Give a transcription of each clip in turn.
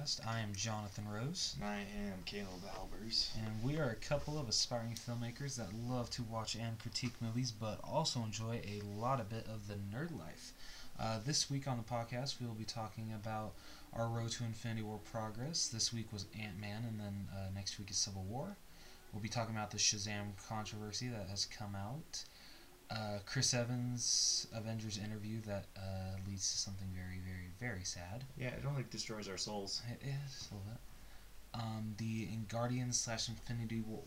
podcast. I am Jonathan Rose, And I am Caleb Albers. and we are a couple of aspiring filmmakers that love to watch and critique movies, but also enjoy a lot of bit of the nerd life. Uh, this week on the podcast, we will be talking about our Road to Infinity War progress. This week was Ant Man, and then uh, next week is Civil War. We'll be talking about the Shazam controversy that has come out. Uh, Chris Evans' Avengers interview that uh, leads to something very, very, very sad. Yeah, it only destroys our souls. It is a little bit. Um, the in Guardians slash Infinity War.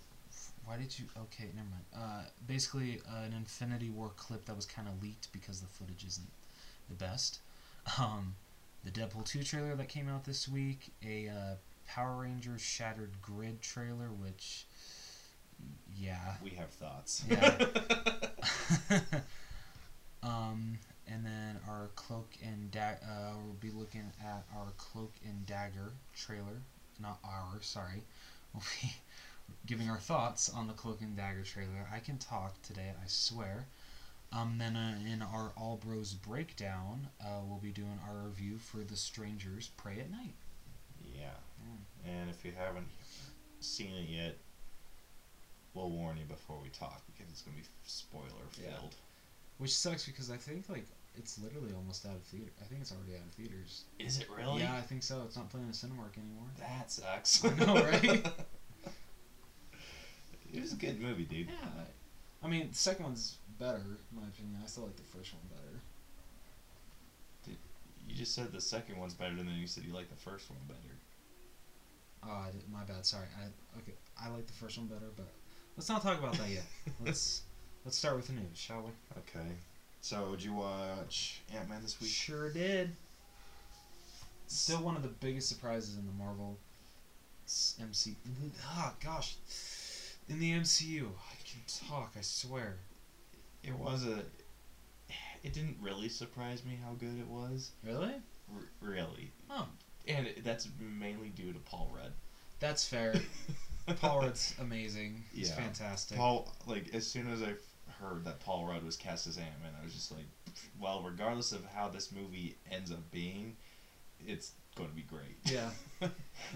Why did you? Okay, never mind. Uh, basically, uh, an Infinity War clip that was kind of leaked because the footage isn't the best. Um, the Deadpool 2 trailer that came out this week. A uh, Power Rangers Shattered Grid trailer, which, yeah. We have thoughts. Yeah. um, and then our cloak and dagger. uh, we'll be looking at our cloak and dagger trailer, not our, sorry. We'll be giving our thoughts on the cloak and dagger trailer. I can talk today, I swear. Um, then uh, in our All Bros breakdown, uh, we'll be doing our review for The Strangers Prey at Night. yeah. Mm. And if you haven't seen it yet, we'll warn you before we talk because it's going to be spoiler filled. Which sucks because I think like it's literally almost out of theater. I think it's already out of theaters. Is it really? Yeah, I think so. It's not playing in Cinemark anymore. That sucks. I know, right? it was a good movie, dude. Yeah. I mean, the second one's better, in my opinion. I still like the first one better. Did you just said the second one's better than you said you like the first one better. Oh, I did, my bad. Sorry. I okay. I like the first one better, but let's not talk about that yet. let's let's start with the news, shall we? Okay. So, did you watch Ant Man this week? Sure did. Still one of the biggest surprises in the Marvel MC. Ah, gosh. In the MCU, I can talk. I swear. It was a. It didn't really surprise me how good it was. Really? R- really. Oh, And it, that's mainly due to Paul Rudd. that's fair. Paul Rudd's amazing. He's Yeah. fantastic. Paul, like, as soon as I heard that Paul Rudd was cast as Ant Man, I was just like, well, regardless of how this movie ends up being, it's going to be great. Yeah. At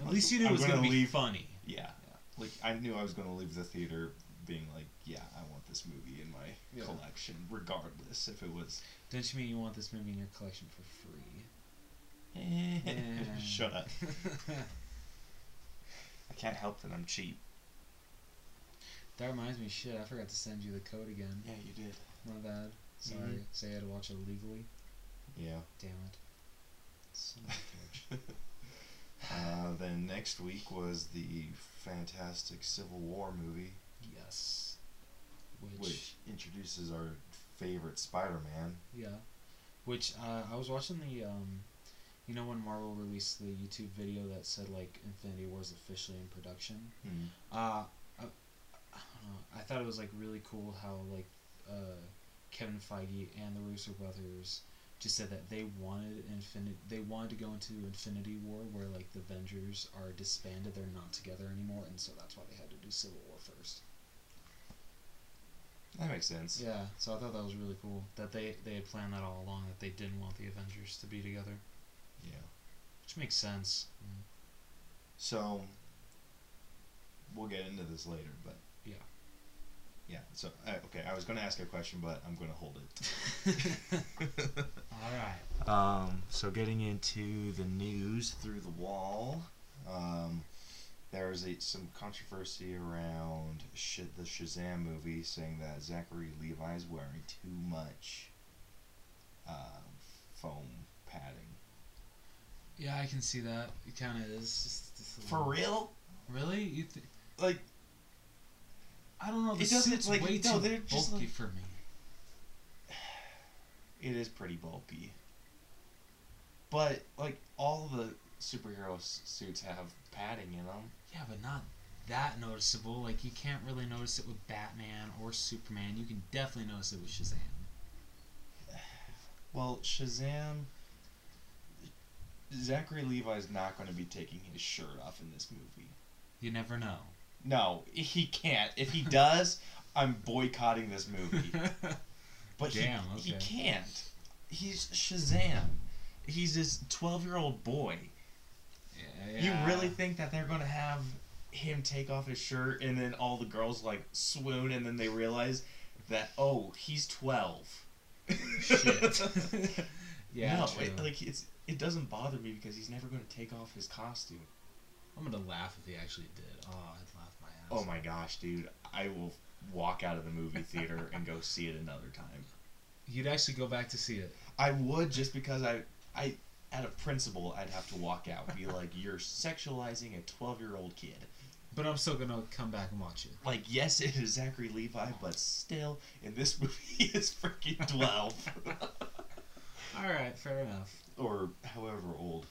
least you knew I'm it was gonna gonna be leave- funny. Yeah. Like, I knew I was going to leave the theater being like, yeah, I want this movie in my Yeah. collection, regardless if it was. Don't you mean you want this movie in your collection for free? Shut up. Can't help that I'm cheap. that reminds me, shit, I forgot to send you the code again. Yeah, you did. My bad. Sorry. Mhm. Say I had to watch it illegally. Yeah. Damn it. Son of. Uh, then next week was the fantastic Civil War movie, yes. Which, which introduces our favorite Spider-Man. yeah. Which uh, I was watching the um, you know when Marvel released the YouTube video that said like Infinity War is officially in production. Uh, I, I don't know. I thought it was like really cool how like uh, Kevin Feige and the Russo brothers just said that they wanted infinite. They wanted to go into Infinity War where like the Avengers are disbanded. They're not together anymore, and so that's why they had to do Civil War first. That makes sense. Yeah. So I thought that was really cool that they they had planned that all along that they didn't want the Avengers to be together, Yeah. which makes sense. So we'll get into this later, but Yeah. yeah. So uh, okay, I was going to ask a question, but I'm going to hold it. all right. Um, so getting into the news through the wall, um, there's a, some controversy around sh- the Shazam movie, saying that Zachary Levi is wearing too much uh, foam padding. Yeah, I can see that. It kind of is. Just, For real? Really? You th- Like, I don't know. The It doesn't, suit's like, way no, too they're just, bulky like- for me. it is pretty bulky. But like all the superhero suits have padding in them. Yeah, but not that noticeable. Like you can't really notice it with Batman or Superman. You can definitely notice it with Shazam. Well, Shazam. Zachary Levi's not going to be taking his shirt off in this movie. You never know. No, he can't. If he does, I'm boycotting this movie. But he- Damn, he, okay. can't. He's Shazam. He's this 12 year old boy. Yeah, You really think that they're gonna have him take off his shirt and then all the girls like swoon and then they realize that oh he's twelve. Shit. yeah, no, it, like it's it doesn't bother me because he's never gonna take off his costume. I'm gonna laugh if he actually did. Oh, I'd laugh my ass. Oh my gosh, dude! I will walk out of the movie theater and go see it another time. You'd actually go back to see it. I would just because I I out of principle I'd have to walk out be like you're sexualizing a 12 year old kid. But I'm still gonna come back and watch it. Like yes, it is Zachary Levi, but still in this movie he is freaking 12 All right, fair enough. Or however old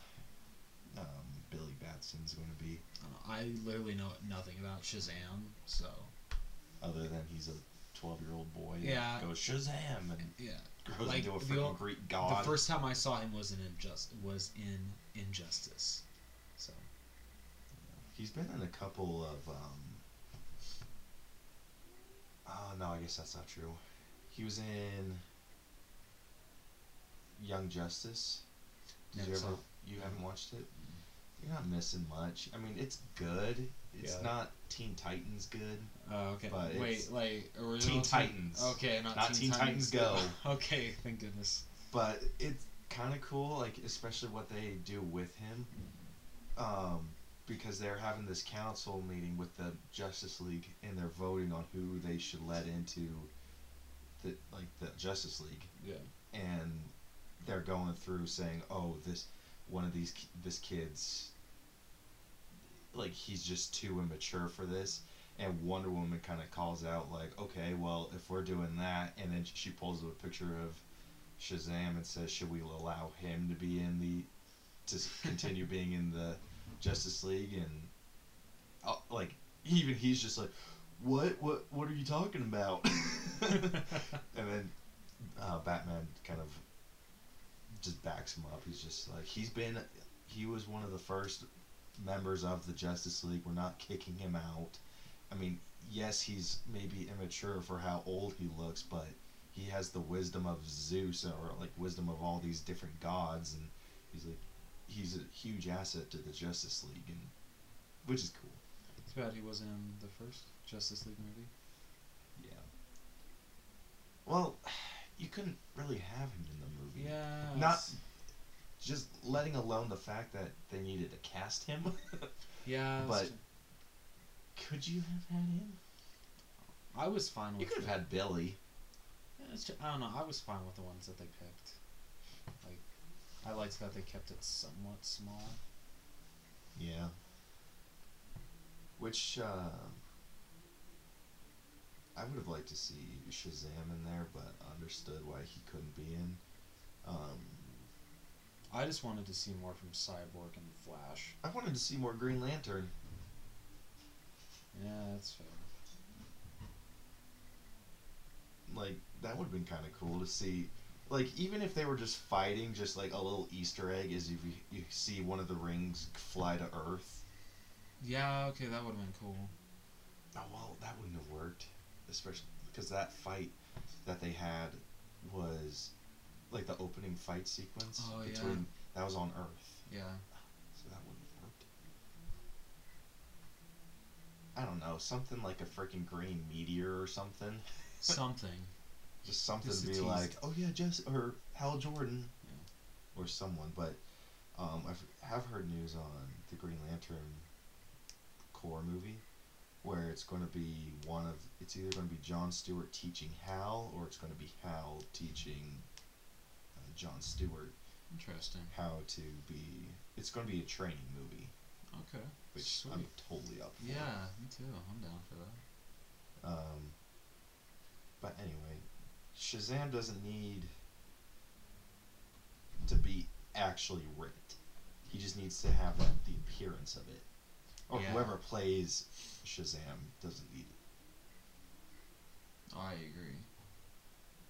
um, Billy Batson's going to be. Uh, I literally know nothing about Shazam, so Other than he's a 12 year old boy. Yeah. Goes Shazam and yeah. grows Like, into a freaking ol- Greek god. The first time I saw him was in Injust was in Injustice. So He's been in a couple of. Um, oh no, I guess that's not true. He was in Young Justice. Never you ever? You haven't watched it. You're not missing much. I mean, it's good. It's Yeah. not Teen Titans good. Oh, okay. But Wait, it's like original Teen Titans. Okay, not, Not Teen, Teen Titans Go. okay, thank goodness. but it's kind of cool like especially what they do with him um, because they're having this council meeting with the justice league and they're voting on who they should let into the like the justice league Yeah. and they're going through saying oh this one of these this kid's like he's just too immature for this. And Wonder Woman kind of calls out like okay well if we're doing that and then she pulls up a picture of Shazam and says should we allow him to be in the to continue being in the Justice League? And uh, like even he's just like what what what are you talking about? And then uh, Batman kind of just backs him up. He's just like he's been he was one of the first members of the Justice League. We're not kicking him out. I mean, yes, he's maybe immature for how old he looks, but he has the wisdom of Zeus or like wisdom of all these different gods, and he's like he's a huge asset to the Justice League, and which is cool. It's bad he wasn't in the first Justice League movie. Yeah. Well, you couldn't really have him in the movie. Yeah. Not just letting alone the fact that they needed to cast him. Yeah. but- Could you have had him? I was fine with. You could have had Billy. Yeah, true. I don't know. I was fine with the ones that they picked. Like, I liked that they kept it somewhat small. Yeah. Which uh, I would have liked to see Shazam in there, but understood why he couldn't be in. Um, I just wanted to see more from Cyborg and Flash. I wanted to see more Green Lantern. Yeah, that's fair. Like that would have been kind of cool to see. Like even if they were just fighting, just like a little Easter egg is if you, you see one of the rings fly to Earth. Yeah, okay, that would have been cool. Oh well, that wouldn't have worked, especially because that fight that they had was like the opening fight sequence Oh, yeah. between that was on Earth, Yeah. so that wouldn't have worked. I don't know, something like a freaking green meteor or something. Something. Just something Just to be tease. like, oh yeah, Jess or Hal Jordan, Yeah. or someone. But um, I have heard news on the Green Lantern Corps movie, where it's going to be one of it's either going to be John Stewart teaching Hal, or it's going to be Hal teaching John Stewart Interesting. how to be. It's going to be a training movie, Okay. which Sweet. I'm totally up for. Yeah, me too. I'm down for that. Um, but anyway, Shazam doesn't need to be actually ripped. He just needs to have that, the appearance of it. Or Yeah. whoever plays Shazam doesn't need it. I agree.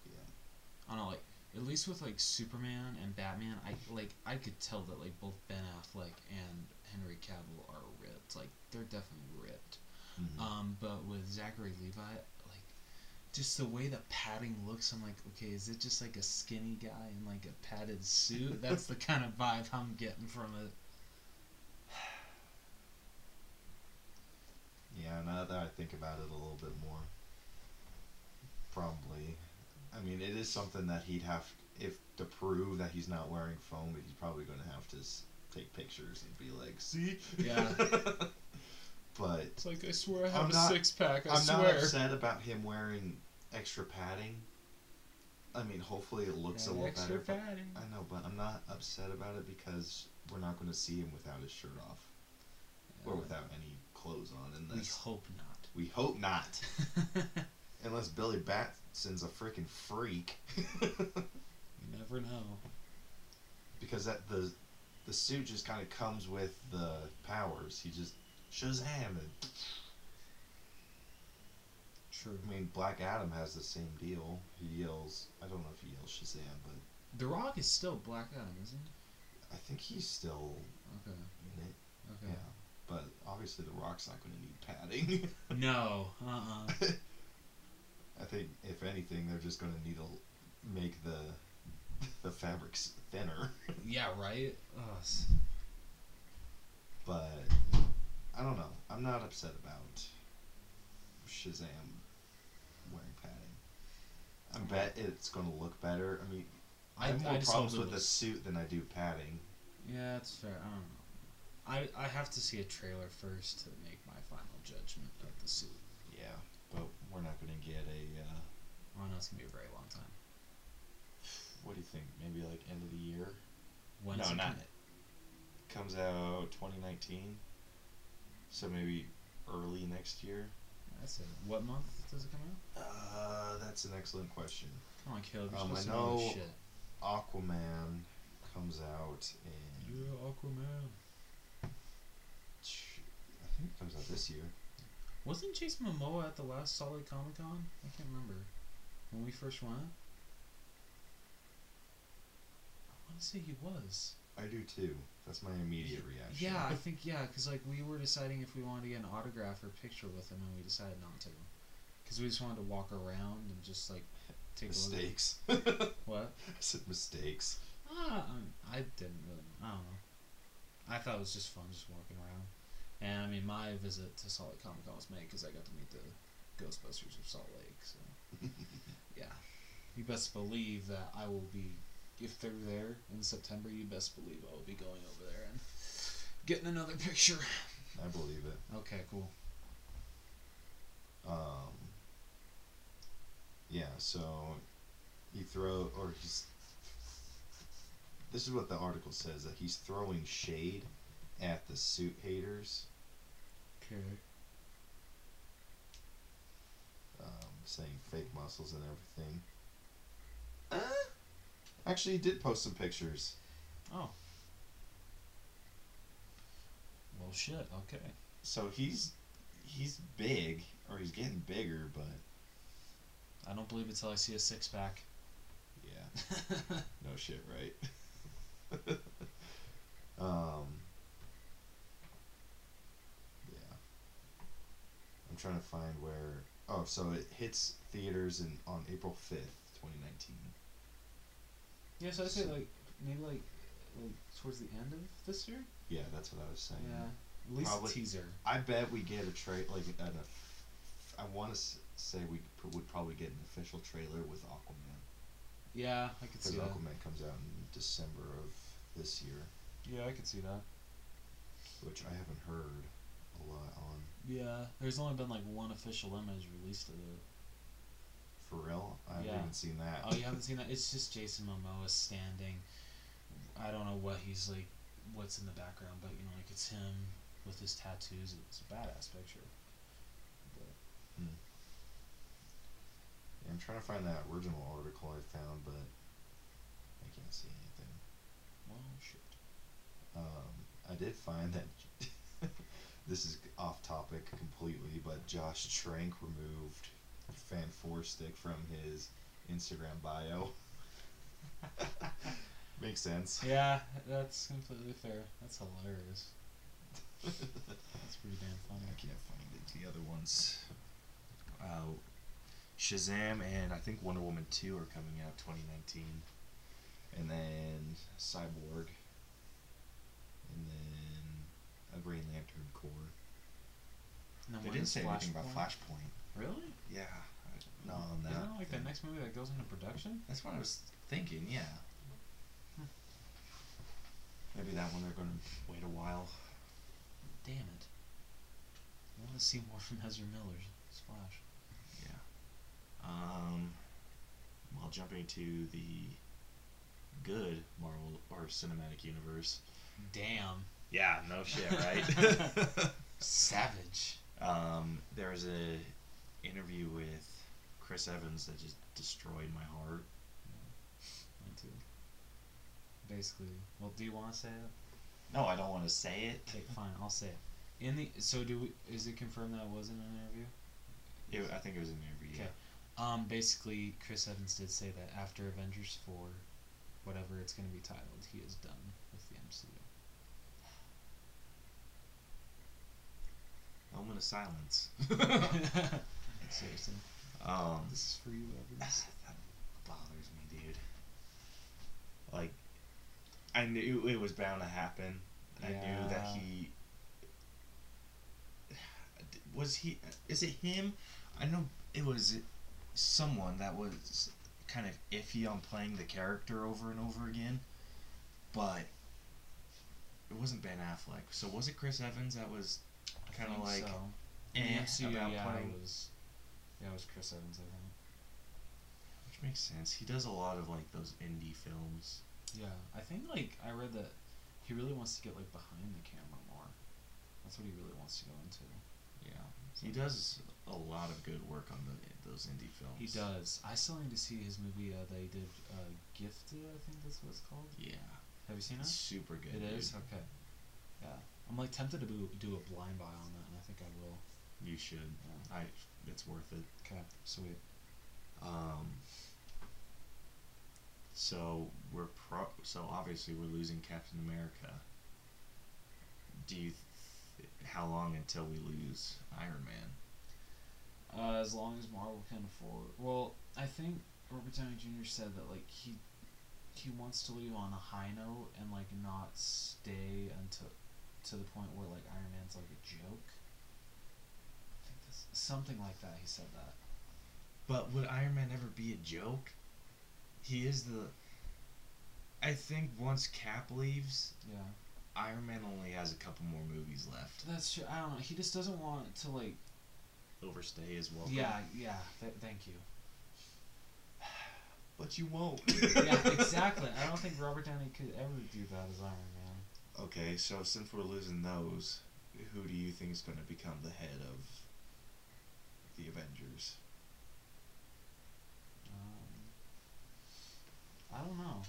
Yeah. I don't know, like at least with like Superman and Batman, I like I could tell that like both Ben Affleck and Henry Cavill are ripped. Like they're definitely ripped. Mm-hmm. Um, but with Zachary Levi, like just the way the padding looks, I'm like, okay, is it just like a skinny guy in like a padded suit? That's the kind of vibe I'm getting from it. yeah, now that I think about it a little bit more, probably I mean, it is something that he'd have if to prove that he's not wearing foam. He's probably going to have to take pictures and be like, "See." Yeah. but It's like I swear I have have I'm a a not- six pack. I I'm not swear. upset about him wearing extra padding. I mean, hopefully it looks a little extra better. padding. I know, but I'm not upset about it because we're not going to see him without his shirt off or without any clothes on in We this. hope We hope not, not. unless Billy Batson's a freaking freak. you never know. because that the the suit just kind of comes with the powers. He just Shazam. And, True. I mean, Black Adam has the same deal. He yells. I don't know if he yells Shazam, but The Rock is still Black Adam, isn't he? I think he's still Okay. in it. Okay. Yeah, but obviously the Rock's not going to need padding. No. Uh. uh I think if anything, they're just going to need to make the the fabrics thinner. Yeah. Right. Ugh. but I don't know. I'm not upset about Shazam wearing padding. I mm-hmm. bet it's going to look better. I mean, I, I, have more I problems with the suit than I do padding. Yeah, that's fair. I don't know. I I have to see a trailer first to make my final judgment of the suit. We're not going to get a. Uh, Oh no, it's gonna be a very long time. what do you think? Maybe like end of the year. When no, it not. coming? Comes out 2019. So maybe early next year. That's it. What month does it come out? Uh, that's an excellent question. Come on, Caleb. Um, I know. Aquaman comes out in. Yeah, Aquaman. I think it comes out this year. Wasn't Jason Momoa at the last Salt Lake Comic Con? I can't remember. When we first went? I want to say he was. I do too. That's my immediate reaction. Yeah, I think, yeah, because, like, we were deciding if we wanted to get an autograph or picture with him, and we decided not to. Because we just wanted to walk around and just, like, take mistakes. a look. What? I said mistakes. Ah, I didn't really. I don't know. I thought it was just fun just walking around. And I mean, my visit to Salt Lake Comic Con was made because I got to meet the Ghostbusters of Salt Lake. So yeah, you best believe that I will be. If they're there in September, you best believe I will be going over there and getting another picture. I believe it. Okay, cool. Um. Yeah. So he throw or he's. This is what the article says that he's throwing shade at the suit haters, Okay. um, saying fake muscles and everything. Uh, actually, he did post some pictures. Oh. Well, shit. Okay. So he's he's big, or he's getting bigger, but I don't believe it till I see a six pack. yeah, no shit, right? um, I'm trying to find where. Oh, so it hits theaters in on April fifth, twenty nineteen. Yeah, so I say like maybe like like towards the end of this year. Yeah, that's what I was saying. Yeah, at least Probably- a teaser. I bet we get a tra like an. I want to say we would probably get an official trailer with Aquaman Yeah, I could see that. Aquaman comes out in December of this year, Yeah, I could see that. which I haven't heard a lot on. Yeah, there's only been like one official image released of it. For real, I Yeah. haven't even seen that. Oh, you haven't seen that? It's just Jason Momoa standing. I don't know what he's like, what's in the background, but you know, like it's him with his tattoos. It's a badass picture. But Yeah, I'm trying to find that original article I found, but I can't see anything. well, shit. Um, I did find that this is off topic completely, but Josh Trank removed Fant4stic from his Instagram bio. Makes sense. Yeah, that's completely fair. That's hilarious. That's pretty damn funny. I can't find it. The other ones, uh, Shazam and I think Wonder Woman two are coming out 2019, and then Cyborg, and then a Green Lantern. And then They didn't say anything about Flashpoint? Really? Yeah. No, on that. Isn't that like the next movie that goes into production? That's what I was thinking. Yeah. Hmm. Maybe that one they're going to wait a while. Damn it. I want to see more from Ezra Miller's Flash. Yeah. Um. While jumping to the good Marvel or cinematic universe. Damn. Yeah. No shit. Right. Savage. um. There was a interview with Chris Evans that just destroyed my heart. Me too. Basically. Well, do you want to say it? No, I don't want to say it. Okay, fine. I'll say it. In the so do we, is it confirmed that it wasn't an interview? It, I think it was an interview. Okay. Um, basically, Chris Evans did say that after Avengers 4, whatever it's going to be titled, he is done with the MCU. Moment of silence. Seriously. um, This is for you, Evans. that bothers me, dude. Like, I knew it was bound to happen. I knew that he was he. Is it him? I know it was someone that was kind of iffy on playing the character over and over again, but it wasn't Ben Affleck. So was it Chris Evans that was kind of like so. Eh MCU, about yeah, playing? was, yeah, it was Chris Evans, I think. Which makes sense. He does a lot of like those indie films. Yeah, I think like I read that he really wants to get like behind the camera more. That's what he really wants to go into. Yeah, he does a lot of good work on the those indie films. He does. I still need to see his movie uh, that he did, uh, Gifted. I think that's what it's called. Yeah, Have you seen it's it? super good. It is dude. okay. Yeah, I'm like tempted to do, do a blind buy on that, and I think I will. You should. Yeah. I. It's worth it. Okay, sweet. Um. So we're pro. So obviously we're losing Captain America. Do you? Th- how long until we lose Iron Man? Uh, as long as Marvel can afford. Well, I think Robert Downey Jr. said that like he he wants to leave on a high note and like not stay until to the point where like Iron Man's like a joke. I think that's something like that. He said that. But would Iron Man ever be a joke? He is the. I think once Cap leaves, Yeah, Iron Man only has a couple more movies left. that's true. I don't know. He just doesn't want to like. Overstay his well. Yeah, yeah. Th- thank you. But you won't. yeah, exactly. I don't think Robert Downey could ever do that as Iron Man. Okay, so since we're losing those, who do you think is going to become the head of the Avengers? Um, I don't know.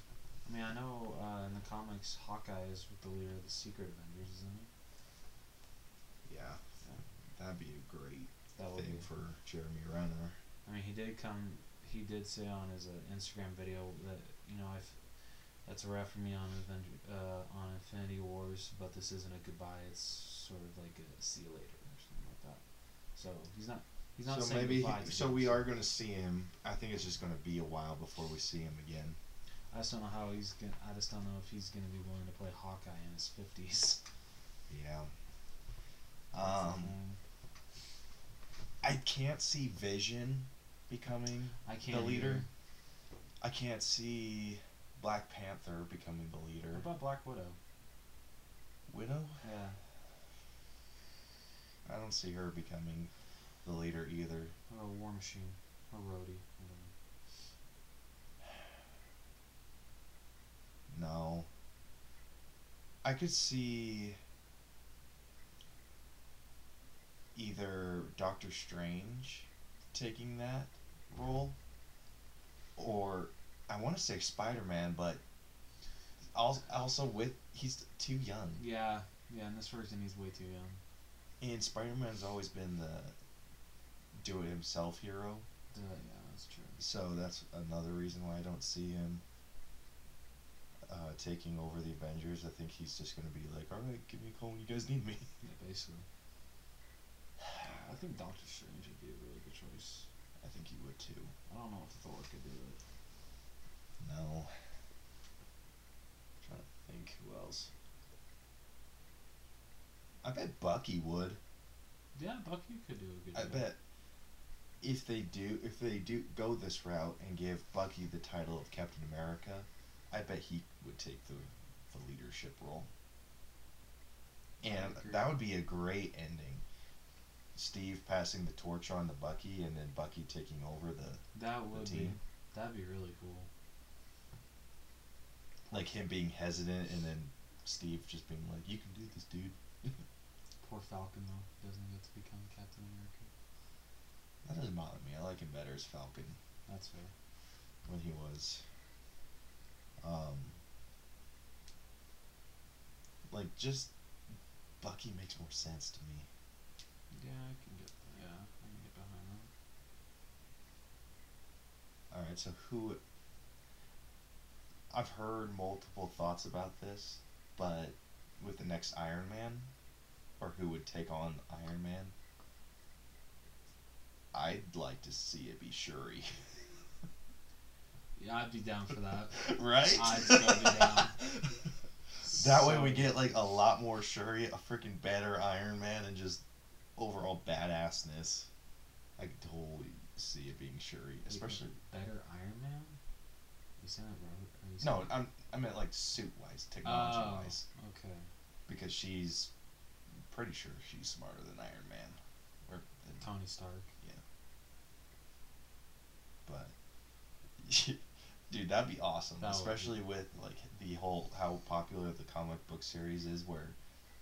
I mean, I know uh, in the comics, Hawkeye is the leader of the Secret Avengers, isn't he? Yeah, that'd be a great That would thing be. for Jeremy Renner. I mean, he did come. He did say on his uh, Instagram video that you know if that's a wrap for me on Avenger, uh, on Infinity Wars, but this isn't a goodbye. It's sort of like a see you later or something like that. So he's not. He's not so saying maybe, goodbye. to so we are going to see him. I think it's just going to be a while before we see him again. I just don't know how he's gonna. I just don't know if he's gonna be willing to play Hawkeye in his fifties. Yeah. Um, I can't see Vision becoming I can't. the leader. either. I can't see Black Panther becoming the leader. What about Black Widow? Widow? Yeah. I don't see her becoming the leader either. What about War Machine or Rhodey? No. I could see either Doctor Strange taking that role or I want to say Spider-Man, but also with he's too young. Yeah, yeah. In this version, he's way too young. And Spider-Man's always been the do-it-himself hero. The, yeah, that's true. So that's another reason why I don't see him uh, taking over the Avengers. I think he's just gonna be like, "All right, give me a call when you guys need me." Yeah, basically. I think Doctor Strange would be a really good choice. I think he would too. I don't know if Thor could do it. No. trying to think who else. I bet Bucky would. Yeah, Bucky could do a good job. I job. bet if they do if they do go this route and give Bucky the title of Captain America, I bet he would take the the leadership role. And that would be a great ending. Steve passing the torch on to Bucky and then Bucky taking over the That would be. team. That'd be really cool. Like him being hesitant and then Steve just being like, You can do this dude. Poor Falcon though doesn't get to become Captain America. That doesn't bother me. I like him better as Falcon That's fair. when he was um like just Bucky makes more sense to me. Yeah, I can get. Yeah, I can get behind that. Alright, so who I've heard multiple thoughts about this, but with the next Iron Man or who would take on Iron Man, I'd like to see it be Shuri. Yeah, I'd be down for that. right? I'd so be down. That way we get like a lot more Shuri, a freaking better Iron Man, and just overall badassness. I could totally see it being Shuri, especially. better Iron Man. You saying that wrong? Are you No, I'm I meant like suit wise, technology Oh, wise, okay. because she's pretty sure she's smarter than Iron Man, or than, Tony Stark. Yeah. But dude, that'd be awesome, That would be- especially with like the whole how popular the comic book series is, where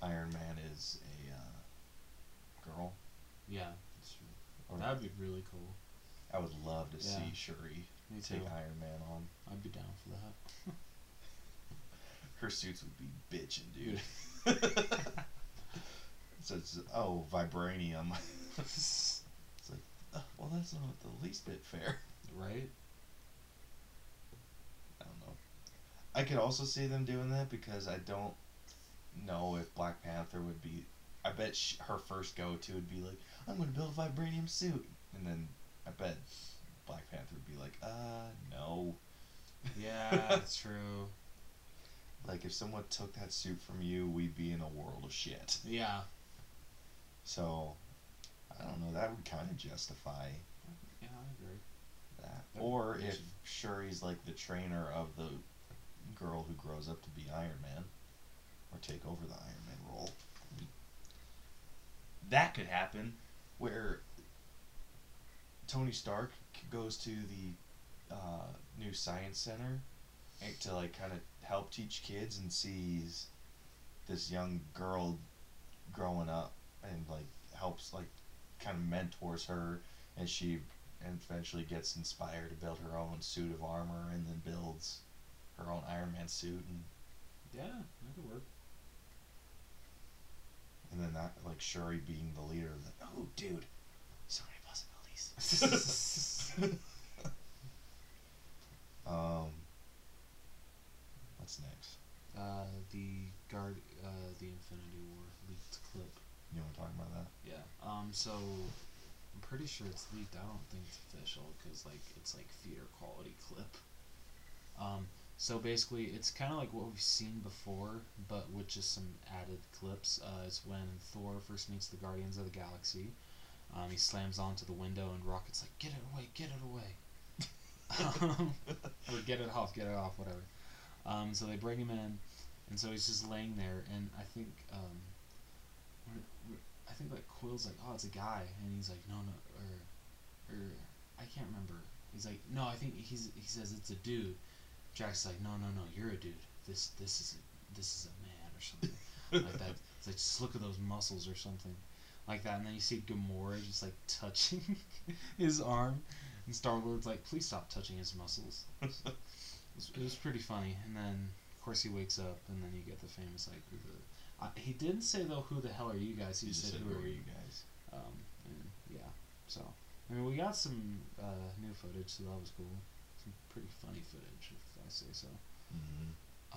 Iron Man is a uh, girl. Yeah, that's true. Or That'd be really cool. I would love to Yeah. see Shuri Me take. Iron Man on. I'd be down for that. Her suits would be bitchin', dude. so it's oh vibranium. it's like uh, well that's not the least bit fair. right? I don't know. I could also see them doing that because I don't know if Black Panther would be. I bet sh- her first go to would be like, I'm gonna build a vibranium suit, and then I bet Black Panther would be like, uh, no. Yeah, that's true. Like if someone took that suit from you, we'd be in a world of shit. Yeah. So, I don't know. That would kind of justify Yeah, I agree. that. That Or if Shuri's like the trainer of the girl who grows up to be Iron Man, or take over the Iron Man role. That could happen, where Tony Stark goes to the uh, new science center to like kind of help teach kids and sees this young girl growing up and like helps like kind of mentors her and she and eventually gets inspired to build her own suit of armor and then builds her own Iron Man suit and, Yeah, that could work. and then that like Shuri being the leader of the oh dude so many possibilities um what's next Uh, the guard, uh, the Infinity War leaked clip. you want to talk about that Yeah. Um. So, I'm pretty sure it's leaked. I don't think it's official because like it's like theater quality clip. Um. So basically, it's kind of like what we've seen before, but with just some added clips. Uh, it's when Thor first meets the Guardians of the Galaxy. Um, he slams onto the window, and Rocket's like, "Get it away! Get it away!" um, or get it off, get it off, whatever. Um, so they bring him in, and so he's just laying there, and I think, um, I think like Quill's like, oh, it's a guy, and he's like, no, no, or, or I can't remember. He's like, no, I think he's he says it's a dude. Jack's like, no, no, no, you're a dude. This this is a, this is a man or something like that. It's like just look at those muscles or something like that, and then you see Gamora just like touching his arm, and Star Lord's like, please stop touching his muscles. It was, it was pretty funny, and then of course he wakes up, and then you get the famous like, the, uh, he didn't say though, who the hell are you guys? He you just said, who are you? guys Um, and yeah, so I mean, we got some uh, new footage, so that was cool. Some pretty funny footage, if I say so. mm-hmm.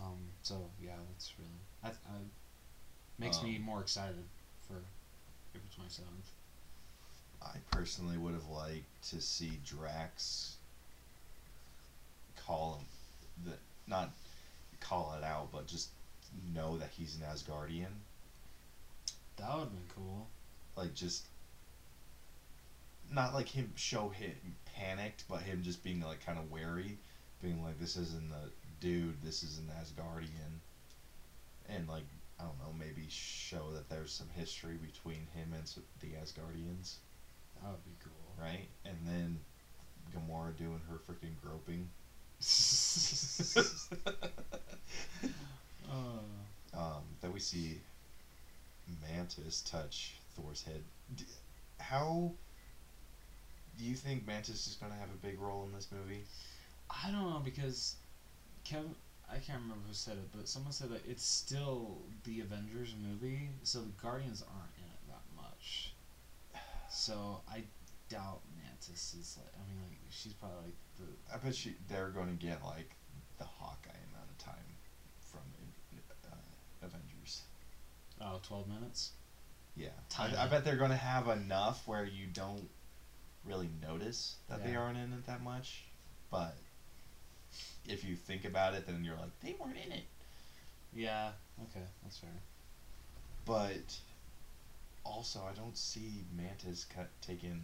Um, so yeah, that's really I, I makes me Um, more excited for April twenty seventh. I personally would have liked to see Drax call him the not call it out, but just know that he's an Asgardian. That would have been cool. like just not like him show him panicked, but him just being like kind of wary, being like this isn't a dude, this is an Asgardian, and like I don't know, maybe show that there's some history between him and the Asgardians, That would be cool. right? And then Gamora doing her freaking groping. uh, um, then we see Mantis touch Thor's head. D- how do you think Mantis is going to have a big role in this movie? I don't know because Kevin. I can't remember who said it, but someone said that it's still the Avengers movie, so the Guardians aren't in it that much. So I doubt Mantis is like. I mean, like she's probably like the. I bet she they're going to get like the Hawkeye amount of time from uh, Avengers. Oh, 12 minutes. Yeah, Time. I, I bet they're going to have enough where you don't really notice that they aren't in it that much, but if you think about it, then you're like they weren't in it. Yeah. Okay, that's fair. But also, I don't see Mantis cut, taking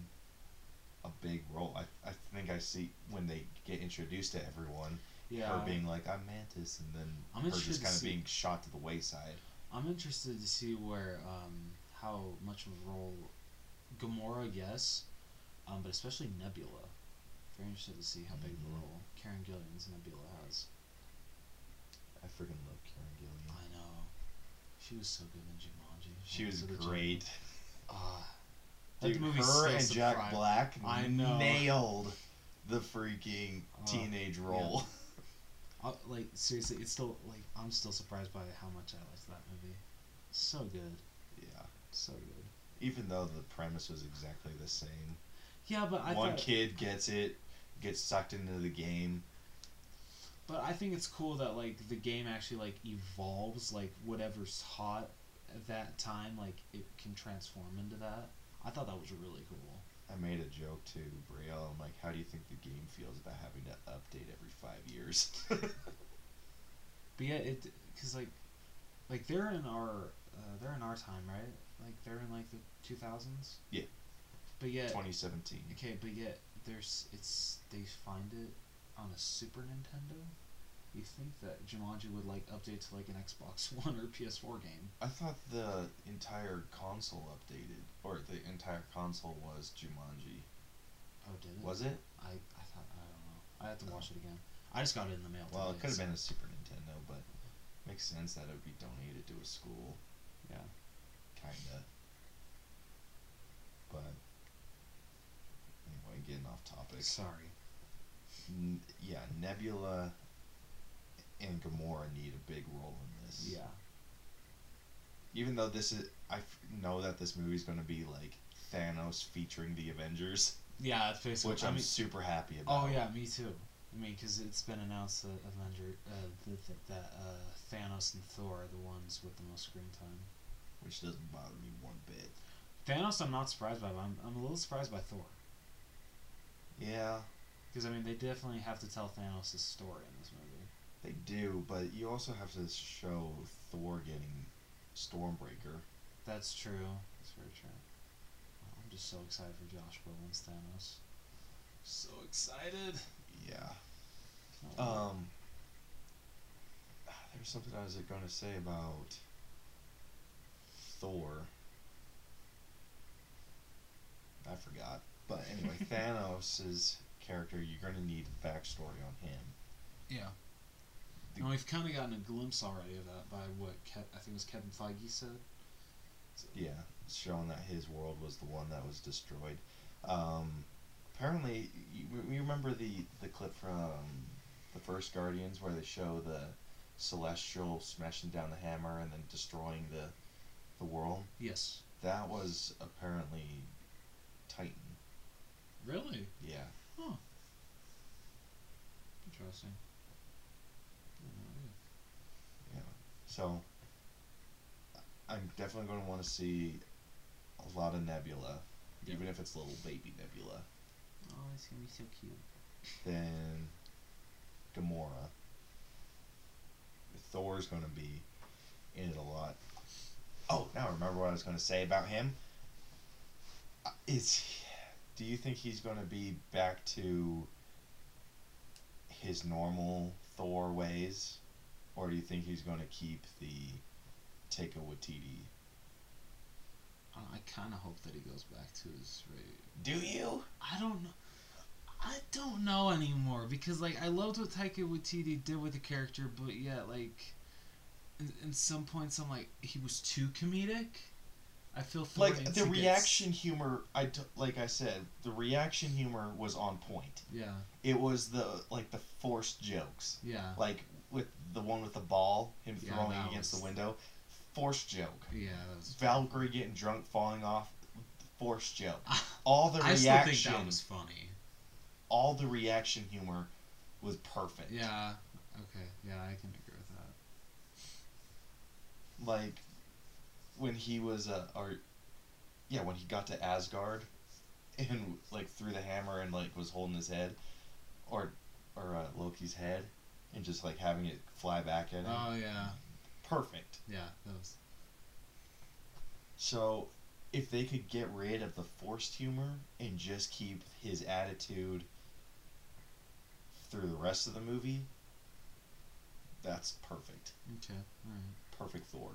a big role. I, I think I see when they get introduced to everyone, Yeah. her being like, I'm Mantis, and then I'm her just kind of being shot to the wayside. I'm interested to see where um, how much of a role Gamora, yes, um, but especially Nebula. Very interested to see how big of a Mhm. role Karen Gillan's Nebula has. I freaking love Karen Gillian. I know. She was so good in Jumanji. She was Welcome great. Ah. that Dude, movie her and Jack surprised- Black I know. nailed the freaking Oh, teenage role. Uh, like seriously, it's still like I'm still surprised by how much I liked that movie. So good, yeah. so good. Even though the premise was exactly the same. Yeah, but I One thought, kid gets it, gets sucked into the game. But I think it's cool that like the game actually like evolves like whatever's hot at that time like it can transform into that. I thought that was really cool. I made a joke to Brielle. I'm like, how do you think the game feels about having to update every five years? But yeah, it because like like they're in our uh, they're in our time, right? Like they're in like the two thousands. Yeah. But yet 2017. okay, but yet there's it's they find it on a Super Nintendo. You think that Jumanji would like update to like an Xbox One or PS4 game? I thought the entire console updated, or the entire console was Jumanji. Oh, did it? Was it? I, I thought I don't know. I have to watch it again. I just got it in the mail. Well, it could have so- been a Super Nintendo, but makes sense that it would be donated to a school, Yeah. kinda. But getting off topic. Sorry. N- yeah, Nebula and Gamora need a big role in this. Yeah. Even though this is, I f- know that this movie's going to be like Thanos featuring the Avengers, Yeah, it's basically. which I I'm mean, super happy about. oh yeah, me too. I mean, because it's been announced that Avenger, uh, that, that, that uh, Thanos and Thor are the ones with the most screen time. Which doesn't bother me one bit. Thanos, I'm not surprised by. But I'm, I'm a little surprised by Thor. Yeah, Because I mean, they definitely have to tell Thanos' story in this movie. they do, but you also have to show Thor getting Stormbreaker. That's true. That's very true. Oh, I'm just so excited for Josh Brolin's Thanos. So excited. Yeah. Can't. Um. There's something I was going to say about Thor. I forgot. But anyway, Thanos' character, you're going to need a backstory on him. Yeah. The- and we've kind of gotten a glimpse already of that by what Ke- I think it was Kevin Feige said. So- Yeah, showing that his world was the one that was destroyed. Um, apparently, you, you remember the, the clip from the first Guardians where they show the Celestial smashing down the hammer and then destroying the the world? Yes. That was apparently Titan. Really? Yeah. Huh. Interesting. I had no idea. Yeah. So, I'm definitely going to want to see a lot of Nebula, Yeah. even if it's little baby Nebula. Oh, it's gonna be so cute. Then Gamora. Thor's going to be in it a lot. Oh, now I remember what I was going to say about him. Uh, is do you think he's going to be back to his normal Thor ways, or do you think he's going to keep the Taika Waititi? Uh, I kind of hope that he goes back to his. Do you? I don't know. I don't know anymore because like I loved what Taika Waititi did with the character, but yet like, in, in some points I'm like he was too comedic. I feel like the to get s- reaction humor. I t- like I said, the reaction humor was on point. Yeah, It was the like the forced jokes, yeah, like with the one with the ball, him Yeah, throwing against was- the window, forced joke. yeah. Was. Valkyrie getting drunk, falling off, forced joke. All the I still reaction, think that was funny. all the reaction humor was perfect. Yeah. Okay. Yeah, I can agree with that. Like when he was uh, or yeah, when he got to Asgard and like threw the hammer and like was holding his head or or uh, Loki's head and just like having it fly back at him. Oh yeah, Perfect. yeah. That was. So, if they could get rid of the forced humor and just keep his attitude through the rest of the movie, that's perfect. Okay. All right. Perfect Thor.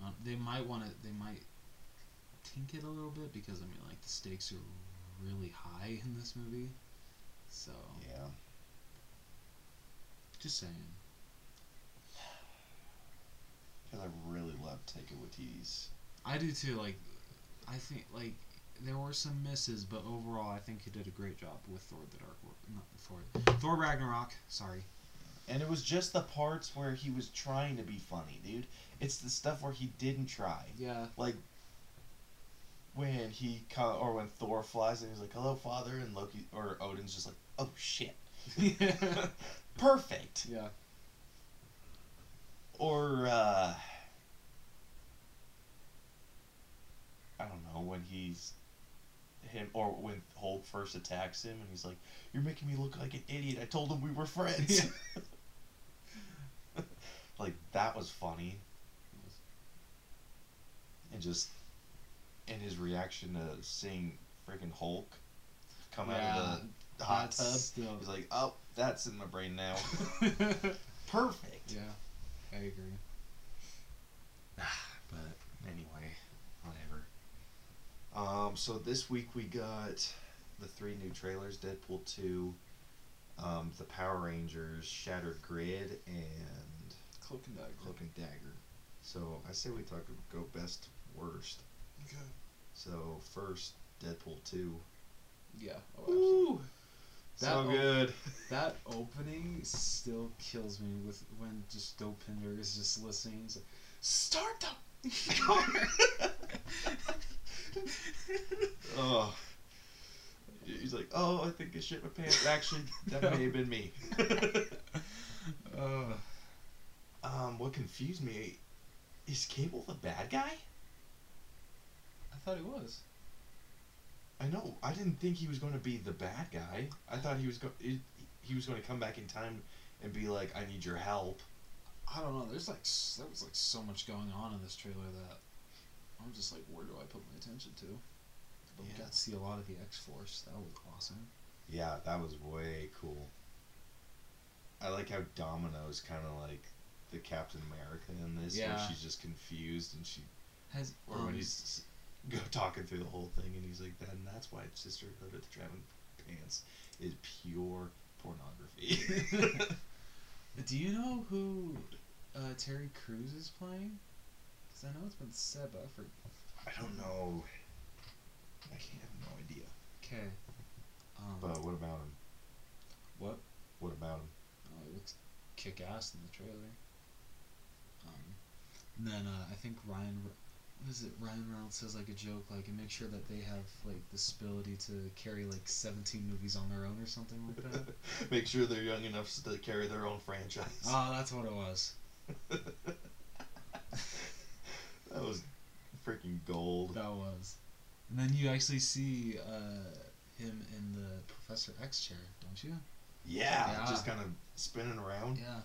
Um, they might want to. They might tink it a little bit because I mean, like the stakes are really high in this movie. So Yeah. just saying. Because I really love Taika Waititi's. I do too. Like, I think like there were some misses, but overall, I think he did a great job with Thor: The Dark World. Not Thor. Thor Ragnarok. Sorry. And it was just the parts where he was trying to be funny, dude. It's the stuff where he didn't try. Yeah. Like, when he, co- or when Thor flies and he's like, hello, father, and Loki, or Odin's just like, oh shit. Perfect. Yeah. or uh I don't know when he's him or when Hulk first attacks him and he's like, "You're making me look like an idiot. I told him we were friends." like that was funny, and just and his reaction to seeing freaking Hulk come out of the hot tub. still- He's like, "Oh, that's in my brain now." Perfect. yeah. I agree. Ah. but anyway, whatever. Um, so this week we got the three new trailers: Deadpool two, um, the Power Rangers, Shattered Grid, and Cloak and Dagger. Cloak and Dagger. So I say we talk go best worst. Okay. So first, Deadpool two. Yeah. Oh. Ooh, That so good. That opening still kills me with when just Dopinder is just listening. He's like, "Start the car." oh. He's like, oh, I think I shit my pants. Actually, that may have been me. uh, Um, what confused me is Cable the bad guy? I thought it was. I know. I didn't think he was going to be the bad guy. I thought he was going. He was going to come back in time and be like, "I need your help." I don't know. There's like there was like so much going on in this trailer that I'm just like, where do I put my attention to? But we got to see a lot of the X Force. That was awesome. Yeah, that was way cool. I like how Domino's kind of like the Captain America in this, where she's just confused and she, Has or um, when he's go talking through the whole thing and he's like, "That and that's why Sisterhood of the Traveling Pants is pure pornography." Do you know who uh, Terry Crews is playing? Because I know it's been said, but I forget. I don't know. I can't have no idea. Okay. Um, But what about him? what? What about him? Oh, he looks kick ass in the trailer. Um, and then uh, I think Ryan, Re- what is it? Ryan Reynolds says like a joke, like, and make sure that they have like this ability to carry like 17 movies on their own or something like that. Make sure they're young enough to carry their own franchise. oh, that's what it was. that was freaking gold. That was. And then you actually see uh, him in the Professor X chair, don't you? Yeah, Yeah. just kind of spinning around. Yeah.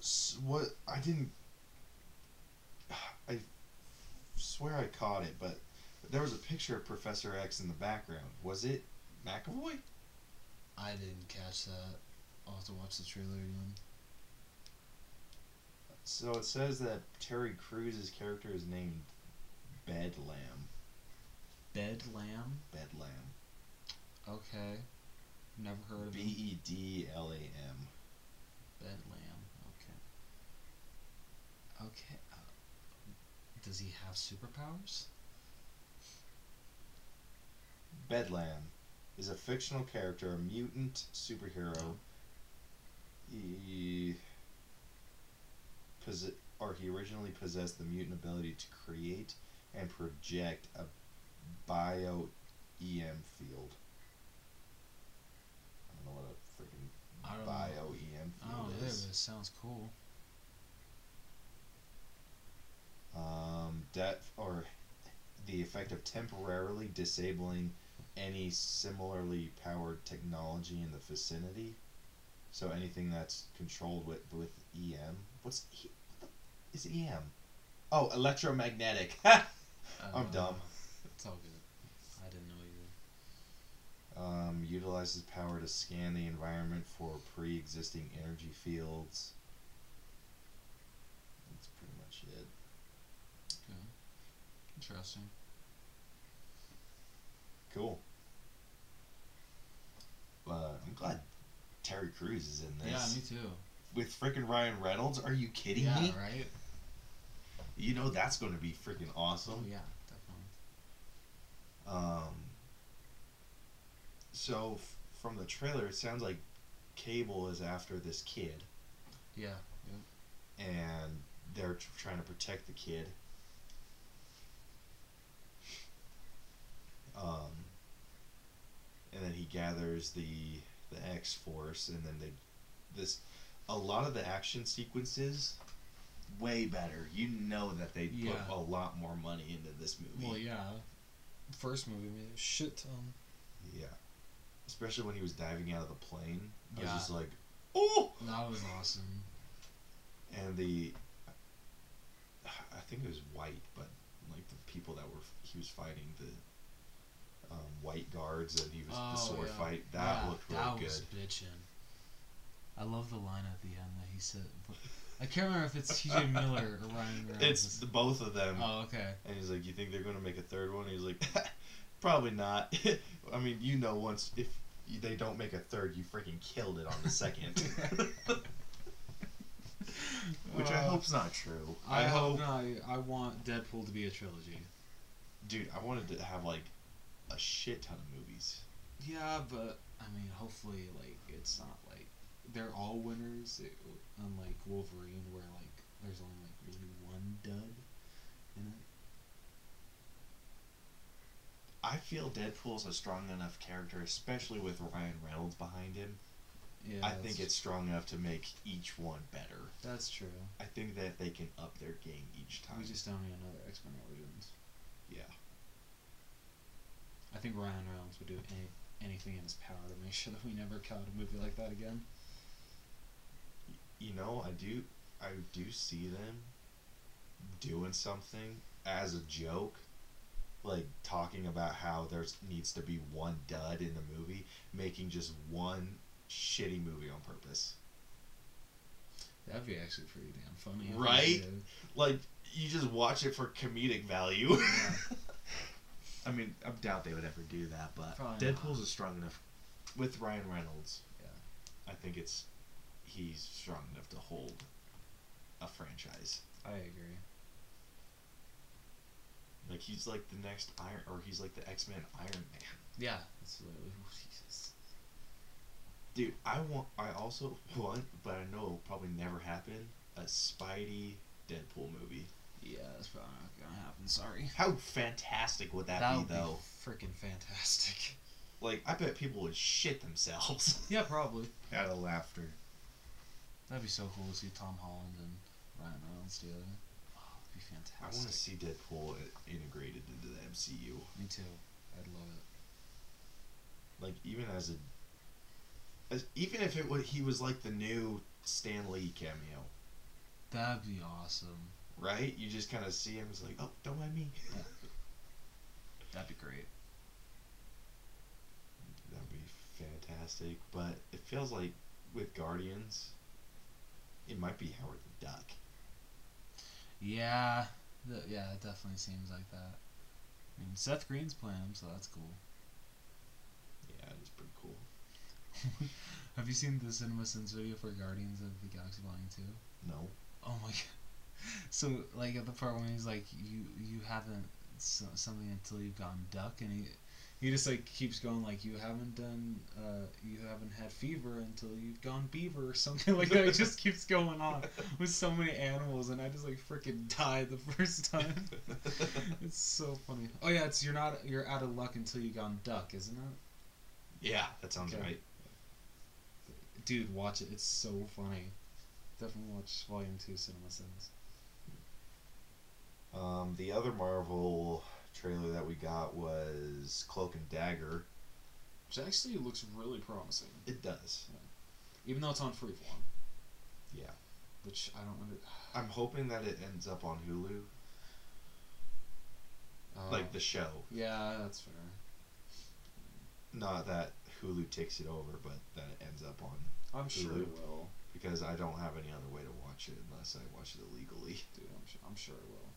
S- what I didn't, I swear I caught it, but There was a picture of Professor X in the background. Was it McAvoy? I didn't catch that. I'll have to watch the trailer again. So it says that Terry Crews' character is named Bedlam. Bedlam. Bedlam. Okay. Never heard of B. E D L A M. Bedlam. Okay. Okay. Uh, does he have superpowers? Bedlam is a fictional character, a mutant superhero. He possess, or he originally possessed the mutant ability to create and project a bio EM field. I don't know what a freaking bio know. EM I don't know, field but is. it sounds cool. Um, that or the effect of temporarily disabling any similarly powered technology in the vicinity. So anything that's controlled with with EM. What's e, what the, is EM? Oh, electromagnetic. I'm dumb. Uh, It's all good. I didn't know either. um, utilizes power to scan the environment for pre-existing energy fields. That's pretty much it. Okay. Interesting. Cool. But I'm glad Terry Crews is in this. Yeah, me too. With freaking Ryan Reynolds? Are you kidding yeah, me? right? You know that's going to be freaking Oh, awesome. yeah, definitely. Um. So f- from the trailer, it sounds like Cable is after this kid, Yeah. and they're tr- trying to protect the kid. Um. And then he gathers the the X Force, and then they this a lot of the action sequences way better. You know that they Yeah. put a lot more money into this movie. Well, yeah. First movie made a shit ton. Yeah. Especially when he was diving out of the plane. I Yeah. was just like, oh! That was awesome. And the. I think it was white, but like the people that were. He was fighting the um, white guards and he was the sword yeah. fight. That Yeah, looked really that good. was bitchin'. I love the line at the end that he said. I can't remember if it's T.J. Miller or Ryan Reynolds. It's the, both of them. Oh, okay. And he's like, You think they're going to make a third one? He's like, Probably not. I mean, you know, once. If they don't make a third, you freaking killed it on the second. Which I Uh, hope's not true. I, hope not. I want Deadpool to be a trilogy. Dude, I wanted to have like a shit ton of movies. Yeah, but I mean, hopefully, like it's not like they're all winners. It, unlike Wolverine, where like there's only like really one dud in it. I feel Deadpool's a strong enough character, especially with Ryan Reynolds behind him. Yeah, I think it's strong enough to make each one better. that's true. I think that they can up their game each time. We just don't need another X Men Origins. yeah. I think Ryan Reynolds would do any, anything in his power to make sure that we never cut a movie like that again. You know, I do I do see them doing something as a joke. Like talking about how there's needs to be one dud in the movie, making just one shitty movie on purpose. That'd be actually pretty damn funny. Right? like you just watch it for comedic value. I mean, I doubt they would ever do that, but Probably Deadpool's not. is strong enough with Ryan Reynolds. Yeah. I think it's he's strong enough to hold a franchise. I agree. Like he's like the next Iron, or he's like the X Men Iron Man. Yeah, that's literally what he. Dude, I want. I also want, but I know it'll probably never happen. A Spidey Deadpool movie. Yeah, that's probably not gonna happen. Sorry. How fantastic would that, That be, would though? freaking fantastic. Like, I bet people would shit themselves Yeah, probably. out of laughter. That'd be so cool to see Tom Holland and Ryan Reynolds together. Oh, it'd be fantastic. I want to see Deadpool integrated into the MCU. Me too. I'd love it. Like even as a, as even if it was he was like the new Stan Lee cameo, That'd be awesome. right? You just kind of see him as like, oh, don't mind me. That'd be great. That'd be fantastic. But it feels like with Guardians, it might be Howard the Duck. Yeah, the, yeah, it definitely seems like that. I mean, Seth Green's playing him, so that's cool. Yeah, it is pretty cool. Have you seen the CinemaSins video for Guardians of the Galaxy Volume Two? No. Oh my god! So like at the part when he's like, you you haven't so, something until you've gone duck, and he he just like keeps going like you haven't done uh you haven't had fever until you've gone beaver or something like that. It just keeps going on with so many animals, and I just like freaking died the first time. it's so funny. Oh yeah, it's you're not you're out of luck until you've gone duck, isn't it? Yeah, that sounds Okay. right. Dude, watch it. It's so funny. Definitely watch Volume Two, CinemaSins. Um, the other Marvel trailer that we got was Cloak and Dagger. Which actually looks really promising, It does. even though it's on Freeform. Yeah. Which I don't under. I'm hoping that it ends up on Hulu, Uh, like the show. Yeah, that's fair. Not that Hulu takes it over, but that it ends up on I'm sure it will, because I don't have any other way to watch it unless I watch it illegally. dude. I'm sure. I'm sure it will.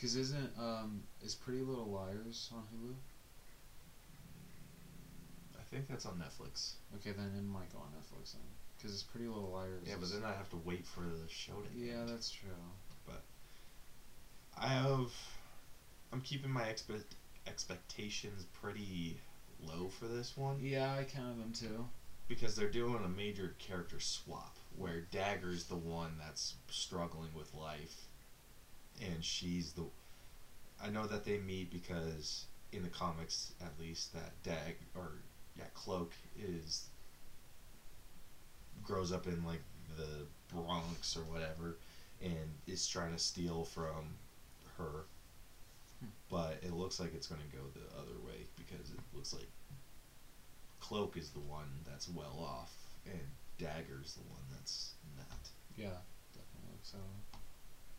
Cause isn't um is Pretty Little Liars on Hulu? I think that's on Netflix. Okay, then it might go on Netflix then. Cause it's Pretty Little Liars. Yeah, but then I have to wait for the show to Yeah, end. that's true. But I have. I'm keeping my expect expectations pretty low for this one Yeah, I counted them too. because they're doing a major character swap where Dagger's the one that's struggling with life, and she's the. I know that they meet because in the comics, at least, that Dag or yeah, Cloak is grows up in like the Bronx or whatever, and is trying to steal from her. Hmm. But it looks like it's going to go the other way because it looks like Cloak is the one that's well off, and Dagger's the one that's not. Yeah, definitely looks so.